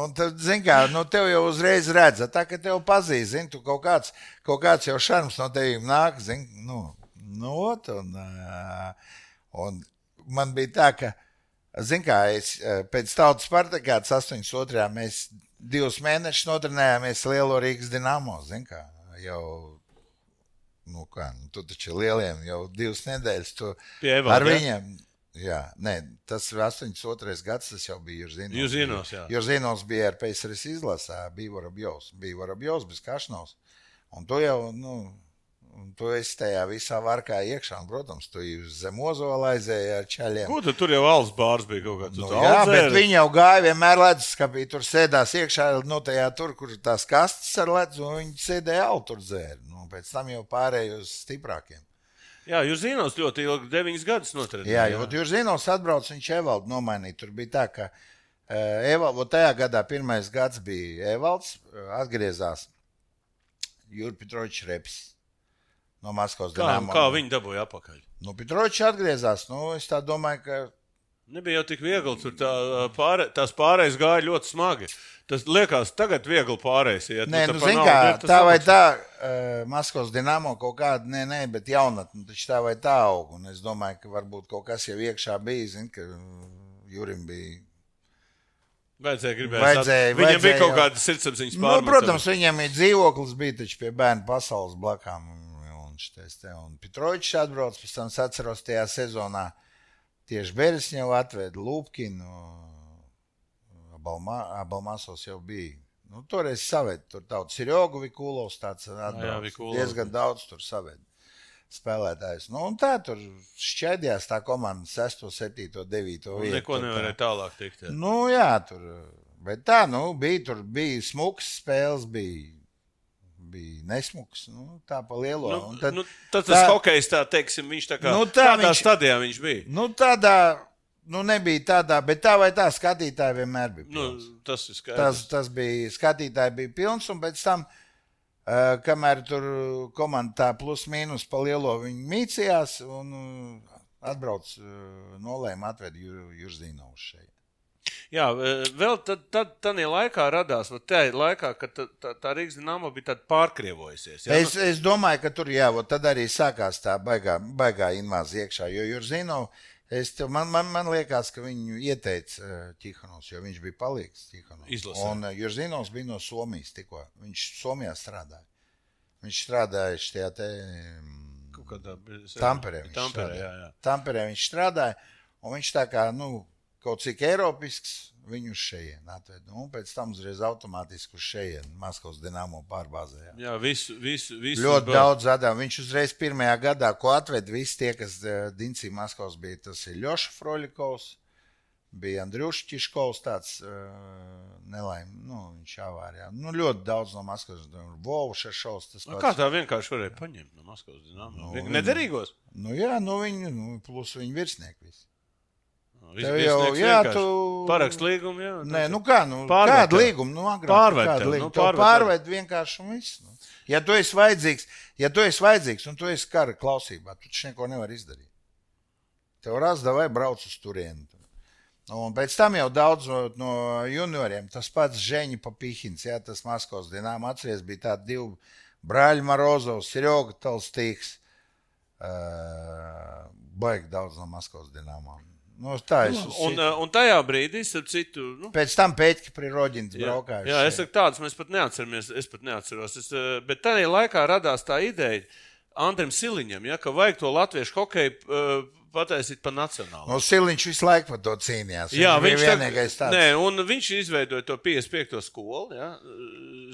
un tad, zini kā, nu tev jau uzreiz redz, tā ka tev pazīst, zini, tu kaut kāds, kaut kāds jau šarms no tevīm nāk, zini, nu, nu, ot, un, un man bija tā, ka, zini kā, es ā, pēc tautas partakāts 82. mēs divus mēnešus notrenējāmies Lielo Rīgas Dinamo, zini kā, jau, nu kā, nu tu taču lieliem jau divas nedēļas, tu Pie Evalda, ar viņiem. Jā, nē, tas ir 82. gads, tas jau bija Jurzīnos. Jurzīnos, jā. Jurzīnos bija ar PSRS izlasē, bija Vorabjovs, bija Vorabjovs bez Kašnovs. Un tu jau, nu, tu esi tajā visā varkā iekšā, un, protams, tu zem ozola aizēji ar čaļiem. Ko tu tur jau alus bārs bija kaut kāds? Nu, jā, bet viņi jau gāja vienmēr leduskapī, tur sēdās iekšā, nu, tajā tur, kur tās kastes ar ledus, un viņi sēdēja jau tur dzēri. Nu, pēc tam jau pārēja uz stiprākiem. Jā, jūs zināt, ļoti ilgi, deviņus gadus noturēt. Jā, jo jūs zināt, atbrauc viņš Evaldu nomainīja. Tur bija tā, ka uh, Evalds, tajā gadā pirmais gads bija Evalds, uh, atgriezās Jurgi Petrovičs Reps no Maskavas. Kā, Dinamo. kā viņi dabūja atpakaļ? Nu, Petrovičs atgriezās. Nu, es tā domāju, ka Nebija jau tik viegli. Tur tā, pārē, tās pārējais gāja ļoti smagi. Tas liekas, tagad viegli pārējais. Ja Nē, nu, zin, kā, tā vai tā, uh, Maskavas dīnāmo kaut kāda, nē, nē, bet jaunatne, taču tā vai tā aug. Un es domāju, ka varbūt kaut kas jau iekšā bija, zin, ka Jurim bija. Vajadzēja, gribēt, Vajadzēja, Viņam vajadzēja bija kaut jau. kāda sirdsapziņas Nu, pārmetumi. protams, viņam ir dzīvoklis, bija taču pie bērnu pasaules blakām. Un, šitais te, un Petrovičs atbrauc, pēc tam atceros tajā sezonā. Tieši Beresņu jau atveda Lūpkinu, Balmasos jau bija. Nu, toreiz saved, tur daudz ir Jogu Vikulovs, tāds atbrauc. Vikulovs diezgan daudz tur saved spēlētājs. Nu, un tā tur šķēdījās tā komanda 6, 7, 9 Un vietu. Neko nevarēja tālāk tikt. jā. Nu, jā, tur. Bet tā, nu, bija tur bija smuks spēles, bija, bija nesmuks. Nu, tā pa lielo. Nu, tad, nu, tad tas tā- hokejs, tā teiksim, viņš tā kā Nu, tā tādā viņš- stadijā viņš bija. nu, tādā, nu, nebija tādā, bet tā vai tā skatītāji vienmēr bija. Nu, pilns. tas ir skaidrs. tas, tas bija, skatītāji bija pilns, un pēc tam, uh, kamēr tur komanda tā plus mīnus pa lielo viņi mīcījās, un uh, atbrauc, uh, nolēma atved Jurzīnu uz šeit. Jā, e, vēl tad, tad tādā laikā radās, vai tajā laikā, kad tā, tā, tā Rīgas dīnāma bija pārkrievojusies. Jā, Es, es domāju, ka tur jā, tad arī sākās tā baigā, baigā invāzija iekšā. Jo Jurzīno, es, man, man, man liekas, ka viņu ieteica uh, Tihanovs, jo viņš bija palīgs Tihanovs. Un uh, Jurzīnos bija no Somijas tikko. Viņš Somijā strādāja. Viņš strādāja šajā te mm, Tamperē. viņš Tamperē, strādāja. jā, jā. Tamperē viņš strādāja, un viņš tā kā, nu, kaut cik eiropisks, viņu uz šejienu atved. Un pēc tam uzreiz automātiski uz šejienu Maskavas Dienāmo pārbāzējā. Jā, visu, visu, visu Ļoti ba- daudz zadām. Viņš uzreiz pirmajā gadā, ko atveda visi tie, kas uh, Dincī Maskavas bija, tas ir Ļoša Froļikovs, bija Andriušs Čiškovs, tāds uh, nelaim, nu, viņš avārijā. Nu, ļoti daudz no Maskavas, Vovša šovs, tas Nu, kā tā vienkārši varēja paņemt no Maskavas dīnāma? Nu, Nederīgos. Nu, jā, nu, viņi, nu, plus viņa virsnieki visi. Viss Tev jau, sniegs jā, vienkārši. tu- Parakst līgumu, jā. Nē, nu kā, nu, kāda līguma? Nu, agrāk, Pārved kāda līguma? nu, pārved pārved vienkārši un viss. Nu. Ja tu esi vajadzīgs, ja tu esi vajadzīgs un tu esi kara klausībā, tu taču neko nevari izdarīt. Tev razda vai brauc uz turieni. Un pēc tam jau daudz no, junioriem, tas pats Žēņa Papihins, jā, tas Maskavas dīnām atceries, bija tādi divi brāļi Marozovs, Sirjoga Talstīks. Uh, baigi daudz no Maskavas dīnāmām. Nu, tā uz Un, un tajā brīdī, starp citu, nu, Pēc tam pēķi pie Roģinas Jā, es saku, tādas mēs pat neatceramies. Es pat neatceros. Es, eh, bet tajā laikā radās tā ideja Andriem Siliņam, ja, ka vajag to latviešu hokeju uh, pataisīt par nacionālu. No Siliņš visu laiku par to cīnījās. Jā, viņš viņš bija vienīgais tāds. Nē, un viņš izveidoja to 55. skolu. Ja,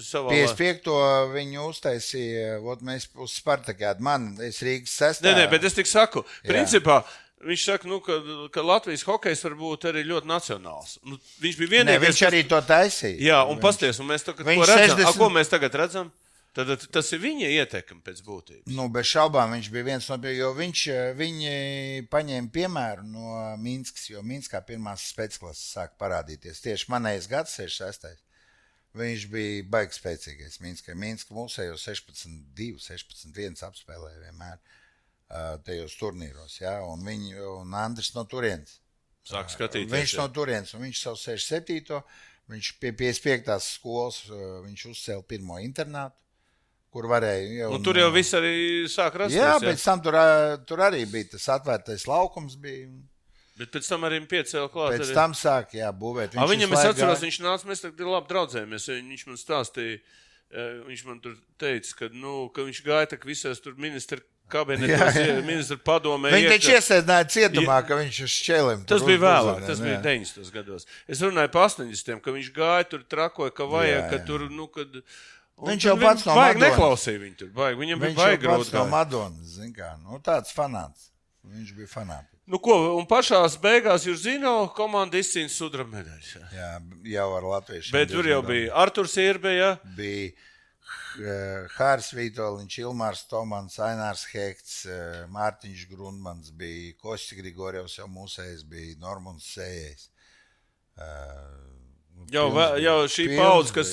savā 55. viņu uztaisīja, vot mēs uz Spartakādu. Man, es Rīgas sestā. Nē, nē, bet es tik saku, Jā. Viņš saka, nu, ka, ka Latvijas hokejs var būt arī ļoti nacionāls. Nu, viņš bija vienīgais. viņš arī to taisīja. Jā, un Viņš- pasties, un mēs tagad, redzam, 60 A, ko mēs tagad redzam? Tad tas ir viņa ietekme pēc būtības. Nu, bez šaubām viņš bija viens no tiem, jo viņš eh, paņēma piemēru no Minskas, jo Minskā pirmās spēcklases sāk parādīties. Tieši manējais gads, 66. Viņš bija baigs spēcīgais Minskai. Minska mūsējos 16, 2, 16, 1 apspēlēja vienmēr tajos turnīros. Ja? Un, viņi, un Andris no turienes. Sāk skatīties. Viņš jā. no turienes, un viņš savu 67. Viņš pie 55. skolas, viņš uzcēla pirmo internātu, kur varēja. Jau, Un tur jau viss arī sāk rasties. Jā, jā. pēc tam tur, tur arī bija tas atvērtais laukums. Bija. Bet pēc tam arī piecēlā klāt. Pēc arī. tam sāk jā, būvēt. A, viņam es atceros, gāja- viņš nāca, mēs tagad labi draudzējamies. Viņš man stāstīja, viņš man tur teica, ka, nu, ka viņš gāja tak visās tur ministra kabinetos, ministra padomē. Viņi taču iesēdināja cietumā, ka viņš uz šķēlēm. Tas bija vēlāk, tas bija 90. gados. Es runāju par 80. ka viņš gāja tur, trakoja, ka vajag, jā, jā. ka tur, nu, kad. Viņš jau pats no Madonas. neklausīja viņu tur. Baigi. Viņam viņš bija baigi grūti. No Madonas, zin kā, nu, tāds fanāts. Viņš bija fanāts. Nu, ko, un pašā beigās jūs zināt, komanda izcīnīja sudraba medaļas. Jā. jā, jau ar Latviju. Bet tur jau bija Arthurs Irbe. Ja? Bija Hārs Vitoļņš, Ilmārs Tomans, Ainārs Hekts, Mārtiņš Grundmans, bija Kostis Grigorjevs, jau mūsējs, bija Normons Sējais. Jau, jau šī paudze, kas,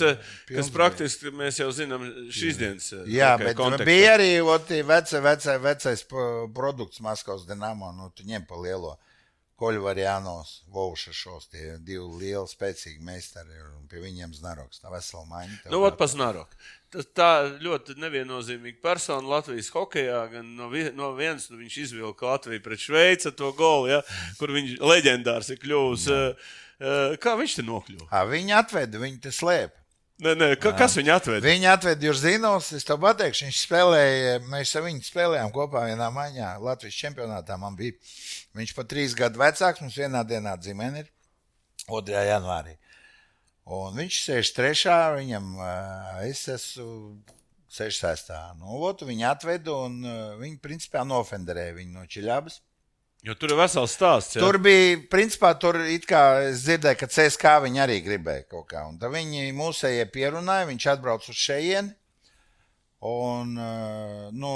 kas praktiski mēs jau zinām šīs dienas. Jā, bet kontekstā. bija arī oti, veca, veca, vecais produkts Maskavas Dinamo, nu tu ņem pa lielo. Koļvarjānos, Vauša šos, tie divi lieli, spēcīgi meistari, un pie viņiem Znaroks, tā vesela maiņa. Nu, ot pa Znaroku. Tā ļoti neviennozīmīga persona Latvijas hokeja. Gan no, vi, no vienas nu, viņš izvilka Latviju pret Šveici to golu, ja, kur viņš leģendārs ir kļuvis. Jā. Kā viņš te nokļuva? À, viņi atveda, viņi te slēpa. Nē, nē, ka, kas viņu atveda? Viņu atveda Jurzinovs. Es tev pateikšu, viņš spēlēja, mēs ar viņu spēlējām kopā vienā maiņā. Latvijas čempionātā bija. Viņš pat trīs gadu vecāks, mums vienā dienā dzimene ir 2. janvārī. Un viņš sēž trešā, viņam es esmu 66. Nu, ot, viņi atveda un viņi principā nofenderēja viņu no Čiļabas. Jo tur ir vesels stāsts. Ja? Tur bija, principā, tur kā es dzirdēju, ka CSK viņi arī gribēja kaut kā. Un tad viņi mūsējie pierunāja, viņš atbrauc uz šejieni. Un, nu,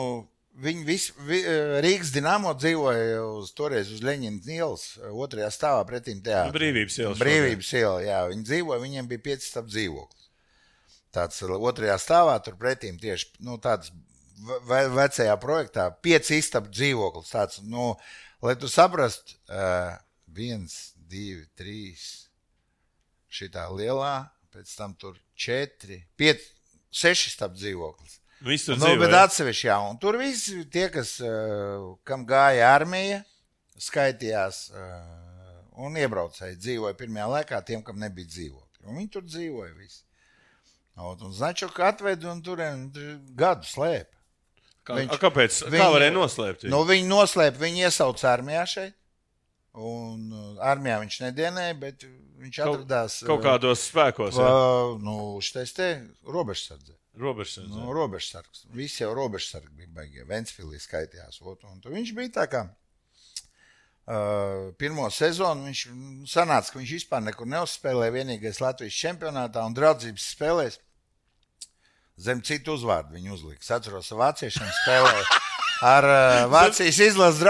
viņi visi, vi, Rīgas dinamo dzīvoja uz, toreiz uz Leņķina ielas, otrajā stāvā pretīm teātrim. Nu, brīvības iela. Brīvības iela, jā. Viņi dzīvoja, viņiem bija pieci stāv dzīvoklis. Tāds otrajā stāvā tur pretīm tieši, nu, tāds ve vecajā projektā, pieci istabu dzīvoklis. Tāds, nu, lai tu saprastu, uh, viens, divi, trīs, šitā lielā, pēc tam tur četri, pieci, seši stāv dzīvoklis. Visu nu, bet atsevišķi, jā, un tur visi tie, kas, uh, kam gāja armija, skaitījās uh, un iebraucēji dzīvoja pirmajā laikā tiem, kam nebija dzīvokļi. Un viņi tur dzīvoja visi. Un, un Značuk atveda un tur gadu slēpa. Kā, viņš, a, kāpēc? Viņu, kā varēja noslēpt? Viņu? Nu, viņi noslēpa, viņi iesauca armijā šeit. Un uh, armijā viņš nedienēja, bet viņš atradās kaut, kaut kādos spēkos. Uh, nu, šitais te robežsardze. Robežsardze. Nu, robežsargs. Visi jau robežsargi bija baigie. Ventspilī skaitījās. Ot, un viņš bija tā kā uh, pirmo sezonu. Viņš sanāca, ka viņš vispār nekur neuzspēlēja. Vienīgais Latvijas čempionātā un draudzības spēlēs zem citu uzvārdu viņu uzlika. Es atceros, ka vāciešiem spēlēja. Ar uh, Vācijas izlases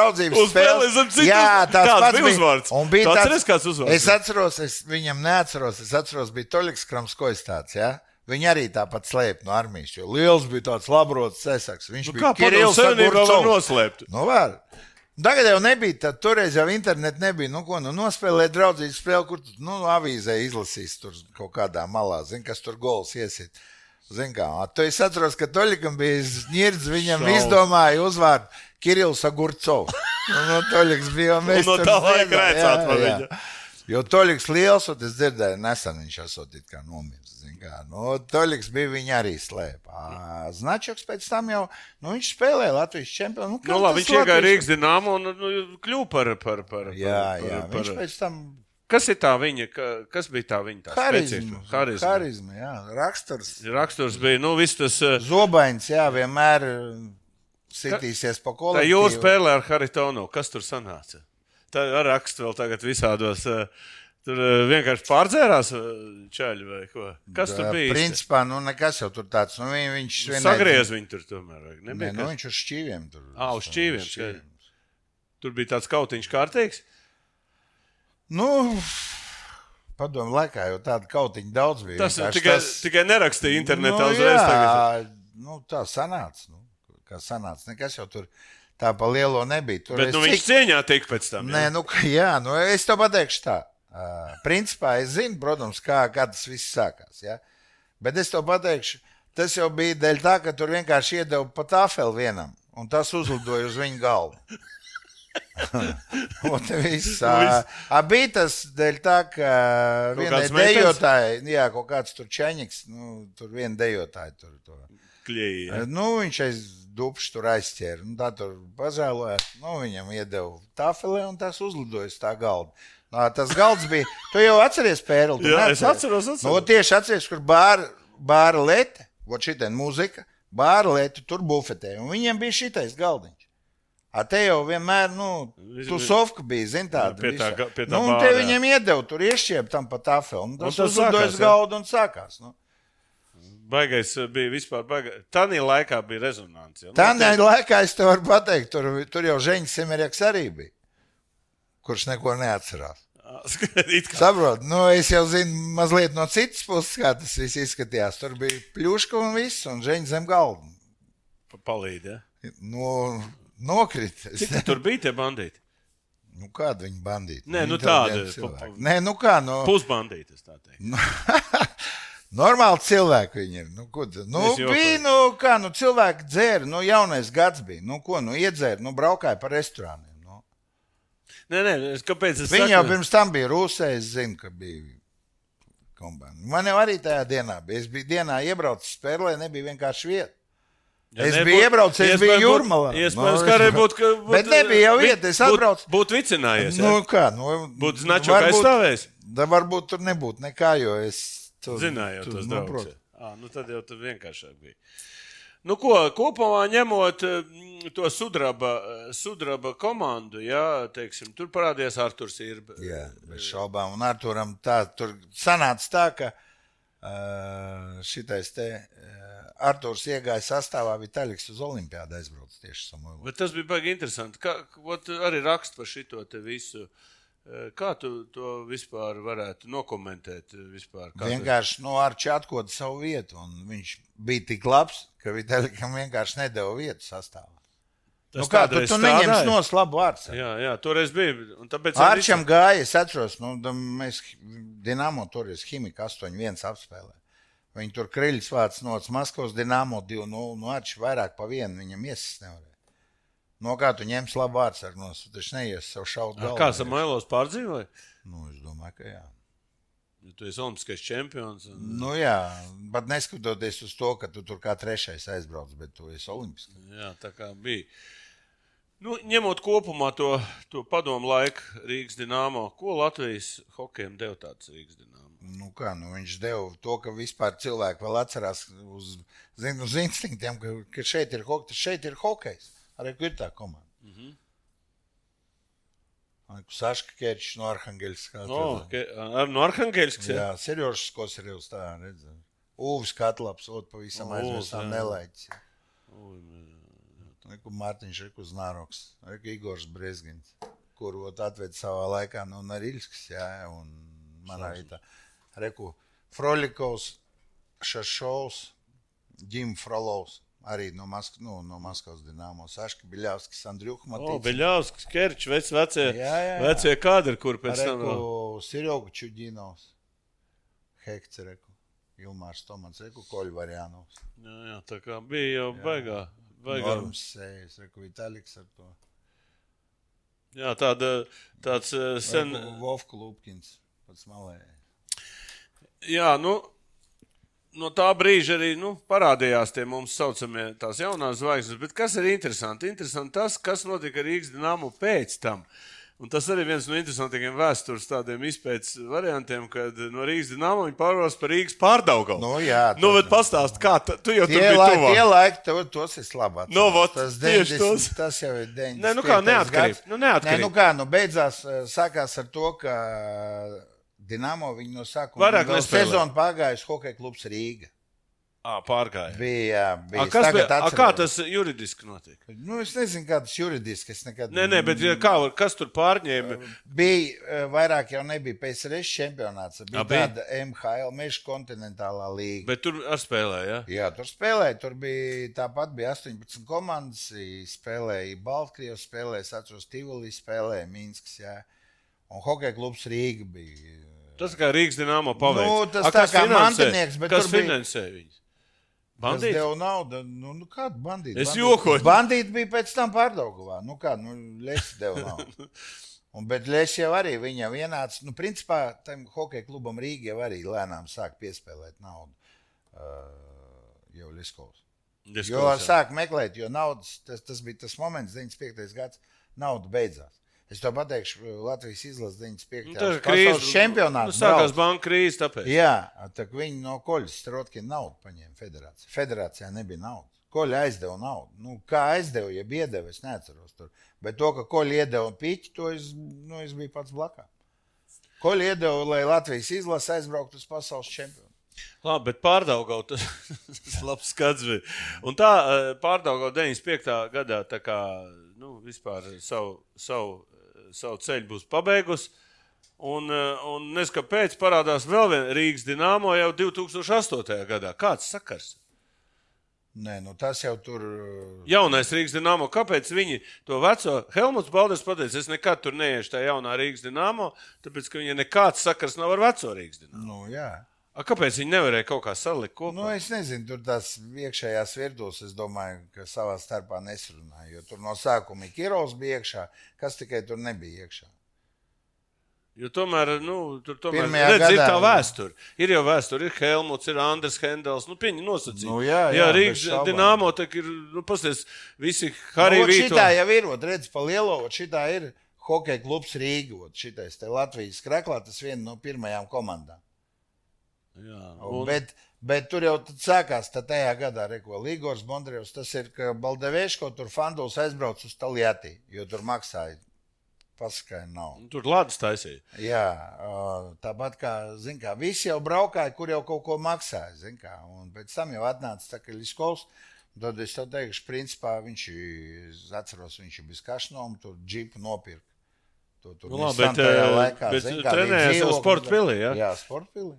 spēli. Jā, tāds pats bija uzvārds. Un bija tāds, atceries, kāds uzvārds. Es atceros, es viņam neatceros, es atceros, bija Toļiks Kramskojs tāds. Ja? Viņi arī tāpat slēpa no armijas, jo liels bija tāds labrots cesaks. Viņš nu, bija Kirillis Savienībā var noslēpt. Nu, var. Tagad jau nebija, tad toreiz jau internet nebija. Nu, ko, nu, nospēlēt draudzības spēli, kur, nu, avīzē izlasīs tur kaut kādā malā, zin, kas tur gols iesit. Zini, kā tu atceros, ka Toļikam bija ņirds, viņam Šaus. izdomāja uzvārdu Kirillis Agurcovs. Nu, no Toļiks bija jau mēs. no tā laika rēcāt par viņu. Jo Toļiks liels, un es dzirdēju, nesen viņš esot it kā nomirs. Nu, Toļiks bija viņa arī slēpā. Značoks pēc tam jau, nu, viņš spēlēja Latvijas čempionu. Nu, nu, labi, viņš iegāja Rīgas dināmu un nu, kļuva par, par, par, jā, jā, par, viņš pēc tam Kas ir tā viņa, kas bija tā viņa? Tā harizma, harizma. harizma, jā, raksturs. Raksturs bija, nu, viss tas. Uh, Zobains, jā, vienmēr sitīsies pa kolektīvu. Tā jūs spēlē ar Haritonu, kas tur sanāca? Tā ar rakstu vēl tagad visādos. Uh, Tur vienkārši pārdzērās čaļi vai ko. Kas tur bija? Principā, nu, nekas jau tur tāds. Nu, viņ, viņš vienai... sagriez viņu tur tomēr. Nebija, Nē, nu, viņš uz šķīviem tur. Ā, uz šķīviem. šķīviem. Tur bija tāds kautiņš kārtīgs. Nu, padomu laikā jau tāda kautiņa daudz bija. Tas tikai, tas... tikai nerakstīja internetā nu, uzreiz. Jā, tagad. nu, tā sanāca. Nu, kā sanāca. Nekas jau tur tā pa lielo nebija. Tur Bet nu, viņš cik... cieņā tika pēc tam. Jā? Nē, nu, jā, nu, es to pateikšu tā. Uh, principā es zinu, protams, kā, kā tas viss sākās. Ja? Bet es to pateikšu, tas jau bija dēļ tā, ka tur vienkārši iedeva pa tāfeli vienam, un tas uzlidoja uz viņa galvu. viss, a, a, bija tas dēļ tā, ka vienai dejotājai, jā, kaut kāds tur čeņiks, nu, tur viena dejotāja tur to Kļēja. Nu, viņš aiz dubšu tur aizķēra. Nu, tā tur pažēlojās. Nu, viņam iedeva tāfelē un tas uzlidoja uz tā galda. Nā, tas galds bija. Tu jau atceries, Pērl. tu Jā, es neatceries? atceros, atceros. Nu, tieši atceries, kur bāra, bāra lete, šitā mūzika, bāra lete, tur bufetē. Un viņiem bija šitais galdiņš. A te jau vienmēr, nu, tu sofka bija, zin tāda. Pie tā visa. ga- pie tā nu, un te jā. viņiem iedeva, tur iešķiep tam pa tāfelu. Un tas tas uzlidoja sākās, uz jā. galdu un sākās. Nu. Baigais eh, bija vispār. Baigais. Tanī laikā bija rezonance. Nu, Tā tie- nē, laikā es te varu pateikt, tur, tur jau Žēņš Semerjaks arī bija, kurš neko neatcerās. It kā. Saprot, nu, es jau zinu mazliet no citas puses, kā tas viss izskatījās. Tur bija pļuška un viss, un Žēņš zem galda. Palīdzi. Ja? Nu, nokrita. Es Cik ne- tu tur bija tie bandīti? Nu, kāda viņa bandīta? Nē, nu tāda, pa- Nē, nu kā, nu, Pusbandīti, es tā teiktu. normāli cilvēki viņi ir. Nu, ko, nu, bija, nu, kā, nu, cilvēki dzēra, nu, jaunais gads bija. Nu, ko, nu, iedzēra, nu, braukāja pa restorāniem. Nu. Nē, nē, es- kāpēc es Viņa saku? jau pirms tam bija Rūsē, es zinu, ka bija kombinācija. Man jau arī tajā dienā bija. Es biju dienā iebraucis spēlē, nebija vienkārši vieta. Ja es nebūtu- biju iebraucis, es biju Jūrmalā. Iespējams, Nu, ka arī būtu. ka būtu- Bet nebija jau vi- vieta, es atbraucu. Būtu vicinājies. Nu, ja? kā, nu, Būtu značu aizstāvējis. Da varbūt tur nebūtu nekā, jo es tur Zināju, tur, tos nu, ja. Ā, nu tad jau tur vienkāršāk bija. Nu, ko, kopumā ņemot to sudraba, sudraba komandu, jā, teiksim, tur parādījās Arthurs Irba. Jā, bez šaubām. Un Arturam tā, tur sanāca tā, ka šitais te uh, Arturs iegāja sastāvā, Vitaļiks uz Olimpiādu aizbrauc tieši Samuelu. Bet tas bija baigi interesanti. Kā, ot, arī rakst par šito visu. Eh, Kā tu to vispār varētu nokomentēt? eh, Vispār, kā tu- Vienkārši no Arča atkoda savu vietu, un viņš bija tik labs, ka Vitaļikam vienkārši nedēva vietu sastāvā. Tas Nu kā, tu, tu neņemsi no slabu vārdu. Jā, jā, toreiz bija. Arčam gāja, es atceros, nu, mēs Dienāmo toreiz Himika 8-1 apspēlē. Viņi tur kreļus vāc no Maskavas Dienāmo 2-0, nu Arčs vairāk pa vienu viņam iesas nevarēja. No kā tu ņemsi labu vārdu ar nos, tu taču neies sev šaut galvā. Kā Samuēlos pārdzīvoja? Nu, es domāju, ka jā. Ja tu esi olimpiskais čempions. Un, Nu jā, bet neskatoties uz to, ka tu tur kā trešais aizbrauc, bet tu esi olimpisks. jā, tā kā bija. Nu, ņemot kopumā to, to padomu laiku Rīgas dīnāmo, ko Latvijas hokejam deva tāds Rīgas dīnāmo? Nu, kā, nu, viņš deva to, ka vispār cilvēki vēl atcerās uz, zin, uz instinktiem, ka, ka šeit ir hokejs, šeit ir hokejs. Arī ir tā komanda. Mm -hmm. Saška Kērčs no Arhangeļska. No, ke, ar, no Arhangeļskas. Jā, Serjošs Kosarevs tā redz. Uvis Katlaps, ot pavisam O, aizmirsām jā. Reku Mārtiņš, Reku Znāroks, Reku Igors Brezgins, kuru atved savā laikā no Nariļskas, jā, un man arī tā. Reku Frolikovs, Šašovs, Ģim Frolovs, arī no, Mask nu, no Maskavas Dinamo, Saška Biļavskis, Andriuka O, Matīts. Beļāvskis, Kerčs, vec, vecie, Jā, jā, jā. vecie kadri, kur pēc tam. Reku Sirjogu Čuģinovs, Hekts, Reku, Ilmārs Tomats, Reku Koļvarjānovs. Jā, jā, tā kā bija jau baigā. baigā. Normas sējas, Reku Vitaliks ar to. Jā, tāda, tāds eh, sen. Reku Vovku Lupkins, pats malējais. Jā, nu, no tā brīža arī nu, parādījās tie mums saucamie tās jaunās zvaigznes. Bet kas ir interesanti? Interesanti tas, kas notika Rīgas dīnāmu pēc tam. Un tas arī viens no interesantākajiem vēstures tādiem izpētes variantiem, kad no Rīgas dīnāma viņi pārvās par Rīgas pārdaugavu. Nu, jā, nu, bet pastāst, kā ta, tu jau tur biji tuvāk. tie laiki, to, tos labi atceros. Nu, vot, tas, tieši 90, tos. tas jau ir 90. Nē, nu kā, neatkarība. Nu, neatkarība. Nē, nu kā, nu beidzās, eh, sākās ar to, ka Dinamo viņu no sākuma Vairāk vēl nespēlē. sezonu pagājis hokeja klubs Rīga. Ā, pārgāja. Bija, bija. A, kas bija, a, kā tas juridiski notiek? Nu, es nezinu, kā tas juridiski, nekad. Nē, nē, bet ja kā, kas tur pārņēma? Bija eh, vairāk jau nebija PSRS čempionāts, bija A, bija? tāda MHL, Meža kontinentālā līga. Bet tur spēlēja, jā? Jā, tur spēlēja. Tur bija tāpat bija 18 komandas. i- Spēlēja Baltkrievijas, spēlēja, es atceros, Tivoli, spēlēja Minskas. Jā. Un hokeja klubs Rīga bija. Tas kā Rīgas dīnāmo paveic. Nu, tas A, tā kā finansē? mantinieks, bet kas tur bija- finansē viņus? Tas Bandīti? deva naudu. Nu, nu kāda bandīta? Es jokoju. Bandīti bija pēc tam pārdaugavā. Nu kā, nu, Lesi deva naudu. Un, bet Lēsija jau arī viņam ienāca. Nu, principā tam hokeja klubam Rīga jau arī lēnām sāk piespēlēt naudu. Uh, jau Liskovs. Jo sāk meklēt, jo naudas, tas, tas bija tas moments, 95. gads, nauda beidzās. Es to pateikšu, Latvijas izlases 95. Nu, Nu, ir pasaules krīze. čempionāts. Nu, sākās banka krīze, tāpēc. Jā, tā viņi no koļas Strotkina naudu paņēma federācijā. Federācijā nebija naudas. Koļa aizdeva naudu. Nu, kā aizdeva, ja iedeva, es neatceros tur. Bet to, ka koļa iedeva piķi, to es, nu, es biju pats blakā. Koļa iedeva, lai Latvijas izlase aizbrauktu uz pasaules čempionu. Labi, bet pārdaugaut, tas tas labs skats bija. Un tā eh, pārdaugaut 95. gadā, tā kā, nu, vispār savu, savu, savu ceļu būs pabeigusi. Un, eh, un nezinu, kāpēc parādās vēl viena Rīgas dīnāmo jau 2008. gadā. Kāds sakars? Nē, nu tas jau tur. uh, Jaunais Rīgas dīnāmo, kāpēc viņi to veco Helmuts Balders pateica, es nekad tur neiešu tajā jaunā Rīgas dīnāmo, tāpēc, ka viņai nekāds sakars nav ar veco Rīgas dīnāmo. Nu, jā. A, kāpēc viņi nevarēja kaut kā salikt kopā? Nu, es nezinu, tur tās iekšējās virtuves, es domāju, ka savā starpā nesrunāja. Jo tur no sākuma ir Kirovs bija iekšā, kas tikai tur nebija iekšā. Jo tomēr, nu, tur tomēr redz, ir gadā- tā vēsture. Ir jau vēsture, ir Helmuts, ir Andris Hendels. Nu, Pieņem nosacīt. Nu, jā, jā, jā, Rīgas tā ir, nu, pasties, visi Nu, Harry ot Vīto. šitā jau ir, ot, redz, pa lielo, ot, šitā ir hokeja klubs Rīga, ot, šitais te Latvijas kreklā, tas viena no pirmajām komandām. Jā, Un... Bet, bet tur jau sākās tajā gadā, reko Ligors Bondrevs, tas ir, ka Baldevēško tur Fanduls aizbrauc uz Taljātī, jo tur maksāja paskaidro nav. tur Latvijas taisīja. Jā, tāpat kā, zin kā, visi jau braukāja, kur jau kaut ko maksāja, zin kā, un pēc tam jau atnāca Takaļiskovs, tad es tev teikšu, principā viņš, es atceros, viņš bez kašnom, tur džipu nopirka. To tur Nu, labi, bet, tajā laikā, bet zin kā, bija jau dzīvoklis, sporta pilī, ja? Jā, sporta pilī.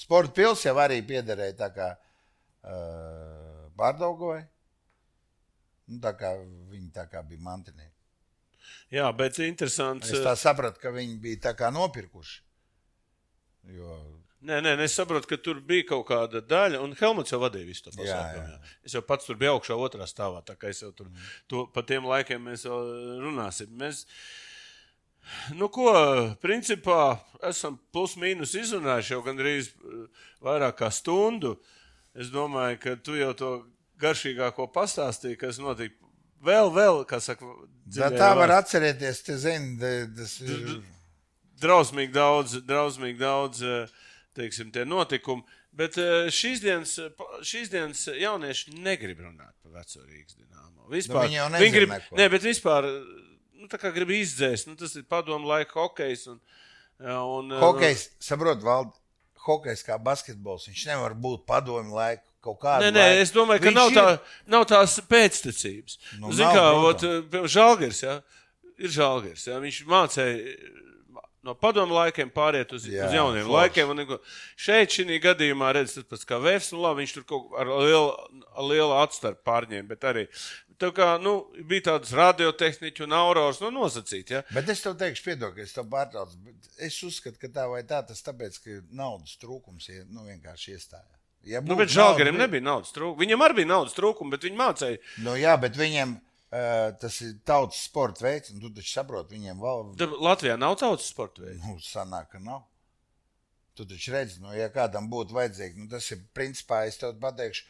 Sporta pils jau arī piederēja tā kā uh, Bārdaugovai. Nu, tā kā viņi tā kā bija mantinieki. Jā, bet interesants. Es tā sapratu, ka viņi bija tā kā nopirkuši. Jo Nē, nē, es saprotu, ka tur bija kaut kāda daļa, un Helmuts jau vadīja visu to pasākumu. Es jau pats tur biju augšā, otrā stāvā. Tā kā es jau tur to, pa tiem laikiem mēs vēl runāsim. Mēs, nu, ko, principā, esam plus-mínus izrunājuši jau gandrīz eh, vairāk kā stundu. Es domāju, ka tu jau to garšīgāko pastāstīji, kas notika. Vēl, vēl, kā saka, dziļajā tā var atcerēties, te zini, tas ir. drausmīgi daudz, drausmīgi daudz eh, teiksim, tie notikumi. Bet eh, šīs dienas, šīs dienas jaunieši negrib runāt par veco Rīgas dīnāmo. Vispār, Nu, viņi jau viņi nezina grib, neko. ne, bet vispār nu, grib izdzēst. Nu, tas ir padomu laika hokejs. Un, un, eh, Hokejs, saprot, valdi, hokejs kā basketbols, viņš nevar būt padomju laiku kaut kādā Nē, nē, es domāju, ka nav, tā, nav tās pēctecības. Nu, Nu, Ziniet, kā ot, piemēram, Žalgiris, ja? ir Žalgiris. Ja? Viņš mācīja no padomu laikiem pāriet uz, Jā, uz jauniem forši. laikiem. Un, šeit, šī gadījumā, redz, tas pats kā Vēfs, un labi, viņš tur kaut kā ar lielu, lielu atstarpu pārņēma. Bet arī tā kā, nu, bija tādas radiotehniķi un aurors nu, nosacīti. Ja? Bet es tev teikšu, piedod, ka es tev pārtraucu. Es uzskatu, ka tā vai tā, tas tāpēc, ka naudas trūkums ir nu, vienkārši iestājā. Ja Nu, bet Žalgirim nauda- nebija naudas trūkuma. Viņam arī bija naudas trūkuma, bet viņi mācīja. Nu, jā, bet viņiem uh, tas ir tautas sporta veids, un tu taču saproti, viņiem vēl Tad Latvijā nav tautas sporta veids. nu, sanāk, ka nav. Tu taču redzi, nu, ja kādam būtu vajadzīgi, nu, tas ir principā, es tev pateikšu,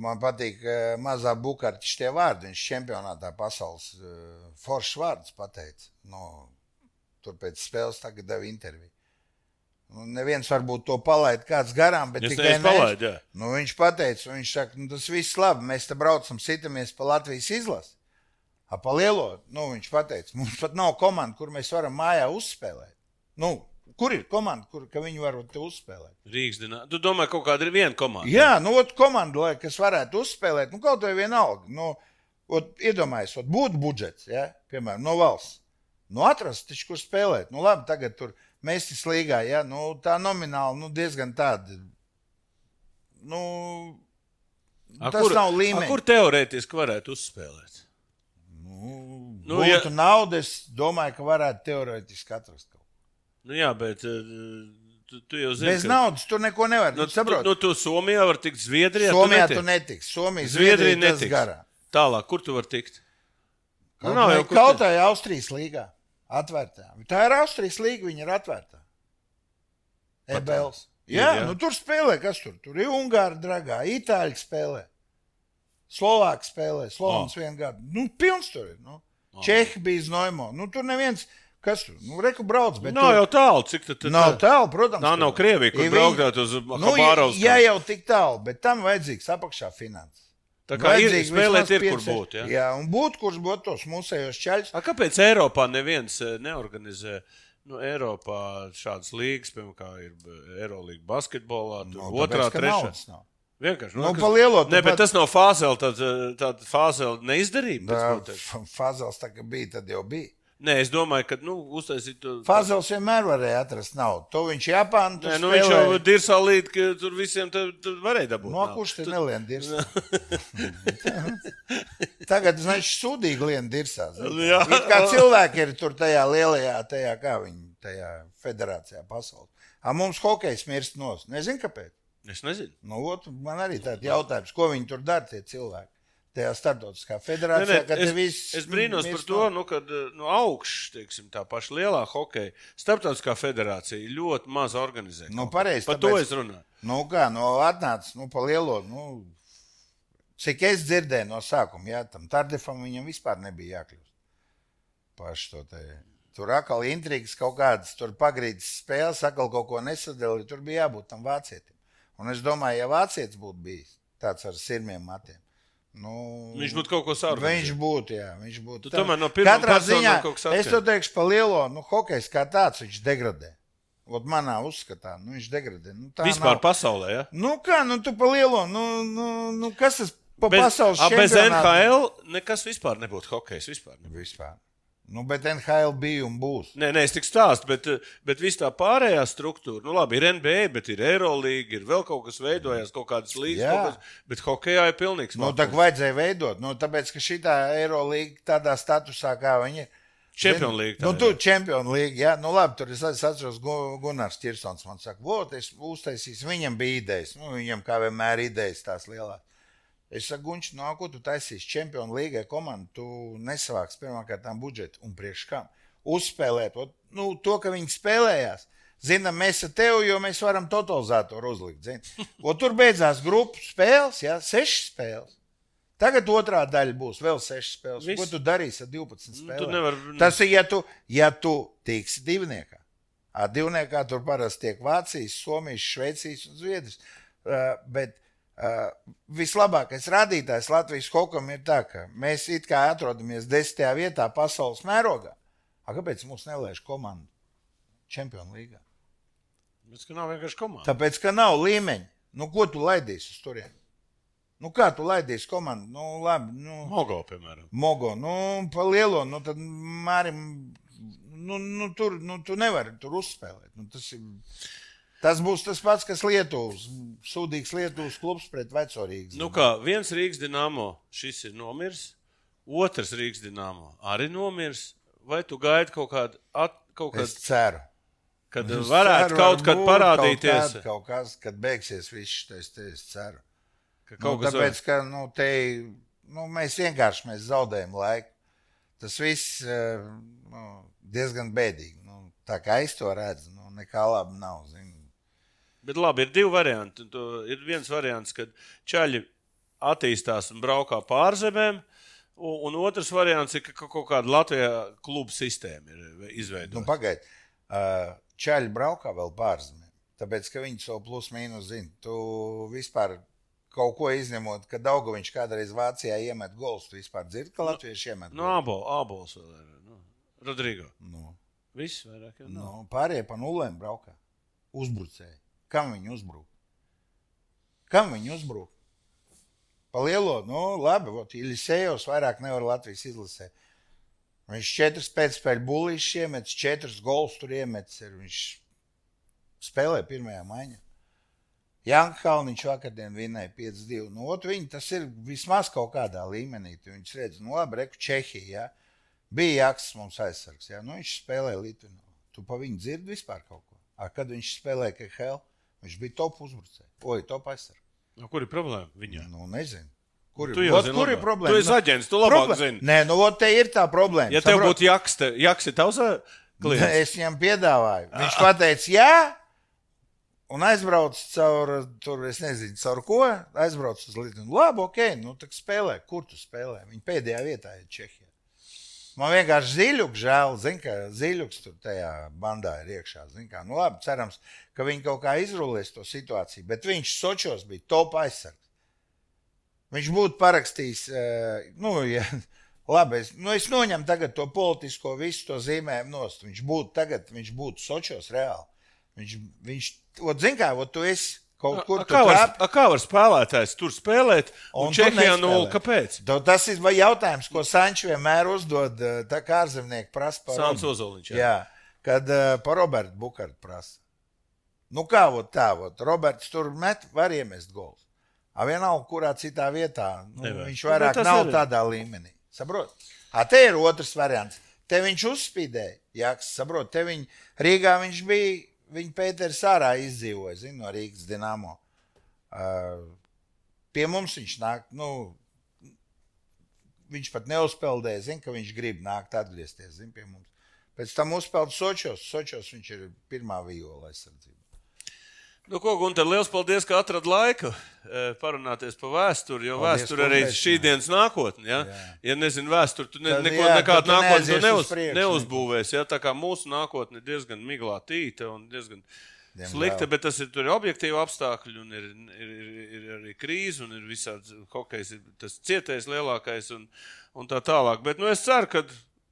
man patīk uh, mazā bukārtiņš tie vārdi. Viņš čempionātā pasaules uh, foršs vārds pateica. Nu, tur pēc spēles tagad deva interviju. Nu, neviens varbūt to palaid kāds garām, bet Es tikai mēs. palaid, jā. Nu, viņš pateica, viņš saka, nu, tas viss labi, mēs te braucam, sitamies pa Latvijas izlasi. Pa lielo, nu, viņš pateica, mums pat nav komanda, kur mēs varam mājā uzspēlēt. Nu, kur ir komanda, kur viņi var uzspēlēt? Rīgas dīnā. Tu domā, kaut kāda ir viena komanda? Jā, nu, ot, komanda, lai, kas varētu uzspēlēt, nu, kaut vai vienalga. Nu, ot, iedomājies, ot, būtu budžets, ja, piemēram, no valsts. Nu, atrast, taču, kur spēlēt. Nu, labi, tagad tur mēs esam līgā, ja, nu, tā nomināli, nu, diezgan tāda. Nu, A, tas kur, nav līmenis. kur teorētiski varētu uzspēlēt? Nu, Nu, ja- ja... nauda, es domāju, ka varētu teorētiski atrast. Nu, jā, bet eh, tu, tu jau zini, Bez naudas tur neko nevar. Nu, Nu, saprot, tu, nu, tu Somijā vari tikt Zviedrijā. Somijā tu netiksi. Somija, Zviedrija netiks. garā. Tālāk, kur tu vari tikt? Kaut, nav vai jau, kaut tā ir Austrijas līgā. Atvērtā. Tā ir Austrijas līga, viņa ir atvērtā. Ebels. Jā, jā. nu tur spēlē, kas tur? Tur ir Ungāri, dragā, Itāļi spēlē. Slovāki spēlē, Slovāns oh. vienu gadu. Nu, pilns tur ir. Nu. Oh. Čehi bija Znoimo. Nu, tur neviens. Kas tur? Nu, reku brauc. Nav tur... jau tālu, cik tu tur. Nav tālu, protams. Tā nav Krievija, kur braukt uz Nu, Habārovsku. ja jau tik tālu, bet tam vajadzīgs apakšā finanses. Tā kā ir Vajadzīgi spēlēt, vismaz ir kur būt. Ja? Jā, un būt, kurš būtu tos mūsējos čaļus. A, kāpēc Eiropā neviens eh, neorganizē? Nu, Eiropā šādas līnijas, piemēram, ir eh, Eirolandes basketbolā, tur Nu, otrā, trešā. Vienkārši. Nu, kas- pa lielo tu Nē, bet pat- tas nav fāzēl, tāda tā fāzēl neizdarība. Tā. Fazels tā kā bija, tad jau bija. Nē, es domāju, ka, nu, uztaisīt. Fazels vienmēr varēja atrast naudu. To viņš Japānā Nē, nu, viņš jau dirsā līdz, ka tur visiem tur, tur varēja dabūt. No kurš te nelien dirsā? Tagad, znači, sūdīgi lien dirsā. Jā. It Kā cilvēki ir tur tajā lielajā, tajā, kā viņi, tajā federācijā pasaulē. A mums hokejs mirst nos. Nezinu, kāpēc. Es nezinu. Nu, ot, man arī tāds jautājums, ko viņi tur dara, tie cilvēki. Tajā starptautiskā federācijā, nē, kad es, viss es brīnos par to, nos. nu, kad no augšas, teiksim, tā paša lielā hokeja starptautiskā federācija ļoti maz organizē. Nu, pareizi. Par to tāpēc- es runāju. Nu, kā, no atnāca, nu, pa lielo, nu, cik es dzirdēju no sākuma, jā, tam Tardefam viņam vispār nebija jākļūst. Paši to te. Tur atkal intrigas kaut kādas, tur pagrīdas spēles, atkal kaut ko nesadalīja, tur bija jābūt tam vācietim. Un es domāju, ja vācietis būtu bijis tāds ar sirmiem matiem, nu, Viņš būtu kaut ko sarunājis. Viņš būtu, jā, viņš būtu. Tu tā. tomēr no pirmā Katrā ziņā, es to teikšu pa lielo, nu, hokejs kā tāds, viņš degradē. Ot manā uzskatā, nu, viņš degradē. Nu, Vispār nav. pasaulē, ja? Nu, kā, nu, tu pa lielo, nu, nu, nu kas tas pa Bez, pasaules a, bez? NHL nekas vispār nebūtu hokejs. Vispār. nebūtu. Vispār. Nu, bet NHL bija un būs. Nē, nē, es tik stāstu, bet, bet viss tā pārējā struktūra, nu labi, ir NBA, bet ir Eirolandes, ir vēl kaut kas veidojās, kaut kādas līnijas, bet hokejā ir pilnīgs. Nu, tā kā vajadzēja veidot, nu, tāpēc, ka šī Eirolīga tādā statusā, kā viņi ir. Champions League tā Nu, ir. tu Champions League, jā, nu labi, tur es, atceros, Gu- Gunārs Kirsons man saka, vot, es uztaisīšu, viņam bija idejas, nu, viņam kā vienmēr idejas tās lielās. Es saku, Gunč, no ko tu taisīsi Champions League komandu, tu nesavāks pirmkārt budžetu un priekš kam. Uzspēlēt, ot, nu, to, ka viņi spēlējās. Zinām, mēs ar tevi, jo mēs varam totalizatoru uzlikt. O, tur beidzās grupu spēles, jā, sešas spēles. Tagad otrā daļa būs vēl sešas spēles. Viss. Ko tu darīsi ar 12 Nu, spēlēm? tu nevari- Tas ir, ja tu, ja tu tiksi divniekā. Ar divniekā tur parasti tiek Vācijas, Somijas, Šveicijas un Zviedrijas. Uh, bet uh, vislabākais rādītājs Latvijas hokam ir tā, ka mēs it kā atrodamies desmitajā vietā pasaules mērogā. A, kāpēc mums nelaiž komandu Čempionu līgā? Bet, ka nav vienkārši komanda. Tāpēc, ka nav līmeņa. Nu, ko tu laidīsi uz turieni? Nu, kā tu laidīsi komandu? Nu, labi, nu, Mogo, piemēram. Mogo, nu, pa lielo, nu, tad Mārim, nu, nu, tur, nu, tu nevari tur uzspēlēt. Nu, tas, ir, tas būs tas pats, kas Lietuvas, sūdīgs Lietuvas klubs pret veco Rīgas. Nu, kā viens Rīgas dīnāmo, šis ir nomiris, otrs Rīgas dīnāmo arī nomiris. Vai tu gaidi kaut kādu, at, kaut Es ceru. kad Es varētu ceru, kaut kad varbūt parādīties? Kaut, kād, kaut kas, kad beigsies viss šis, te es ceru. ka Nu, tāpēc, ka nu, te, nu, mēs vienkārši mēs zaudējam laiku. Tas viss eh, nu, diezgan bēdīgi. Nu, tā kā es to redzu, nu, nekā laba nav. Zini. Bet labi, ir divi varianti. Ir viens variants, kad čaļi attīstās un braukā pārzemēm. Un, un otrs variants ir, ka ka kaut kāda Latvijā kluba sistēma ir Nu, izveidota. Pagaidiet, uh, čaļi braukā vēl pārzemē. Tāpēc, ka viņi savu plus-mínus zina. Tu vispār kaut ko izņemot, ka Daugovičs kādreiz Vācijā iemet golus. Tu vispār dzirdi, ka latvieši iemet No abol, abols vēl ir. Nu, Rodrigo. Nu, Viss vairāk nu, pārējie pa nulēm braukā. Uzbrucēji. Kam viņi uzbruk? Kam viņi uzbruk? Pa lielo, nu, labi, vot, Ilisējos vairāk nevar Latvijas izlasē. Viņš četras pēcspēļu bulīšas iemetis, četras gols tur iemetis. Ir. Viņš spēlē pirmajā maiņā. Janka Kalniņš vakardien vinēja 5-2. Nu, ot, viņi, tas ir vismaz kaut kādā līmenī. Viņš redz, nu, labi, reku Čehija. Ja? Bija Jānis mums aizsargs. Ja? Nu, viņš spēlē Lietuvā. Tu pa viņu dzirdi vispār kaut ko. A, kad viņš spēlēja KHL, viņš bija top uzbrucējs. Oi, top aizsargs. Nu, kur ir problēma viņā? Nu, nezinu. Kur, Tu ir, jau ot, zini kur ir problēma? Tu esi aģents, tu labāk Problē- zini. Nē, nu, ot, te ir tā problēma. Ja tev būtu jaks, te, jaks ir tavs ā, klients. Es viņam piedāvāju. Viņš teica, jā, un aizbrauc caur, tur, es nezinu, caur ko. Aizbrauc uz Latviju. Labi, ok, nu tā spēlē. Kur tu spēlē? Viņa pēdējā vietā ir Čehija. Man vienkārši ziļuks žēl, zin, ka ziļuks tur tajā bandā ir iekšā. Zin, kā. nu, labi, cerams, ka viņi kaut kā izrulēs to situāciju, bet viņš Sočos bija top aizsargs. Viņš būtu parakstījis, eh, nu, ja, labi, es, nu, es noņemu tagad to politisko visu to zīmējumu nost. Viņš būtu tagad, viņš būtu Sočos reāli. Viņš, viņš, ot, zin kā, ot, tu esi kaut kur A, kā, var, a, kā var spēlētājs tur spēlēt? Un, Un Čehijā nulle. Kāpēc? To- Tas ir jautājums, ko Sančs vienmēr uzdod, eh, tā kā ārzemnieki prasa par Robertu. Ozoliņš. Jā. Jā, kad uh, par Robertu Bukārtu prasa. Nu, kā vot tā, vot, Roberts tur met, var iemest gols. A vienalga, kurā citā vietā. Nu, Nevar. viņš Nu, vairāk nav arī. tādā līmenī. Saprot? A, te ir otrs variants. Te viņš uzspīdēja. Jā, saprot, te viņ, Rīgā viņš bija, viņa Pēters ārā izdzīvoja, zinu, no Rīgas Dinamo. Uh, pie mums viņš nāk, nu, viņš pat neuzpeldēja, zina, ka viņš grib nākt atgriezties, zina, pie mums. Pēc tam uzpeld Sočos. Sočos viņš ir pirmā viola aizsardzība. Nu, ko, Gunter, liels paldies, ka atradāt laiku eh, parunāties par vēsturi. Jo Paldies, vēsture arī paldies, šī dienas nākotne. Ja, Jā. ja nezinu vēsturi, tu ne, Tad, neko, jā, nekādu nākotni neuz, priekšu, neuzbūvēsi. Ja, tā kā mūsu nākotne ir diezgan miglātīta un diezgan Diemžēl. slikta, bet tas ir, ir objektīvi apstākļi un ir, ir, ir, ir arī krīze un ir visāds hokejs, ir tas cietais lielākais un, un tā tālāk. Bet nu, es ceru, ka.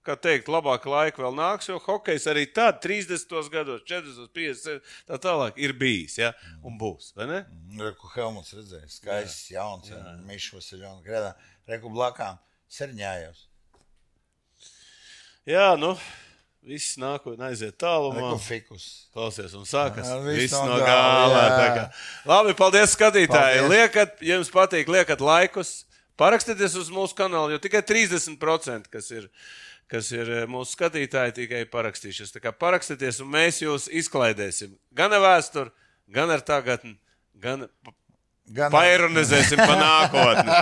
Kā teikt, labāka laika vēl nāks, jo hokejs arī tad, 30. gados, 40, 50, tā tālāk, ir bijis. Ja? Un būs, ne? Reku Helmuts redzēja, skaists, jauns, Mišs Vasiljons, Gredā, Reku blakām, Serņājos. Jā, nu, viss nākotnē aiziet tālumā. Klausies, un sākas Jā, viss no gala. jā. Labi, paldies, skatītāji. Paldies. Liekat, jums patīk, liekat laikus. Parakstieties uz mūsu kanālu, jo tikai 30% kas ir, kas ir eh, mūsu skatītāji, tikai parakstījušies. Tā kā parakstieties, un mēs jūs izklaidēsim gan ar vēsturi, gan ar tagadni, gan Gan paironizēsim pa nākotni.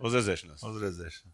Uz redzēšanos! Uz redzēšanu.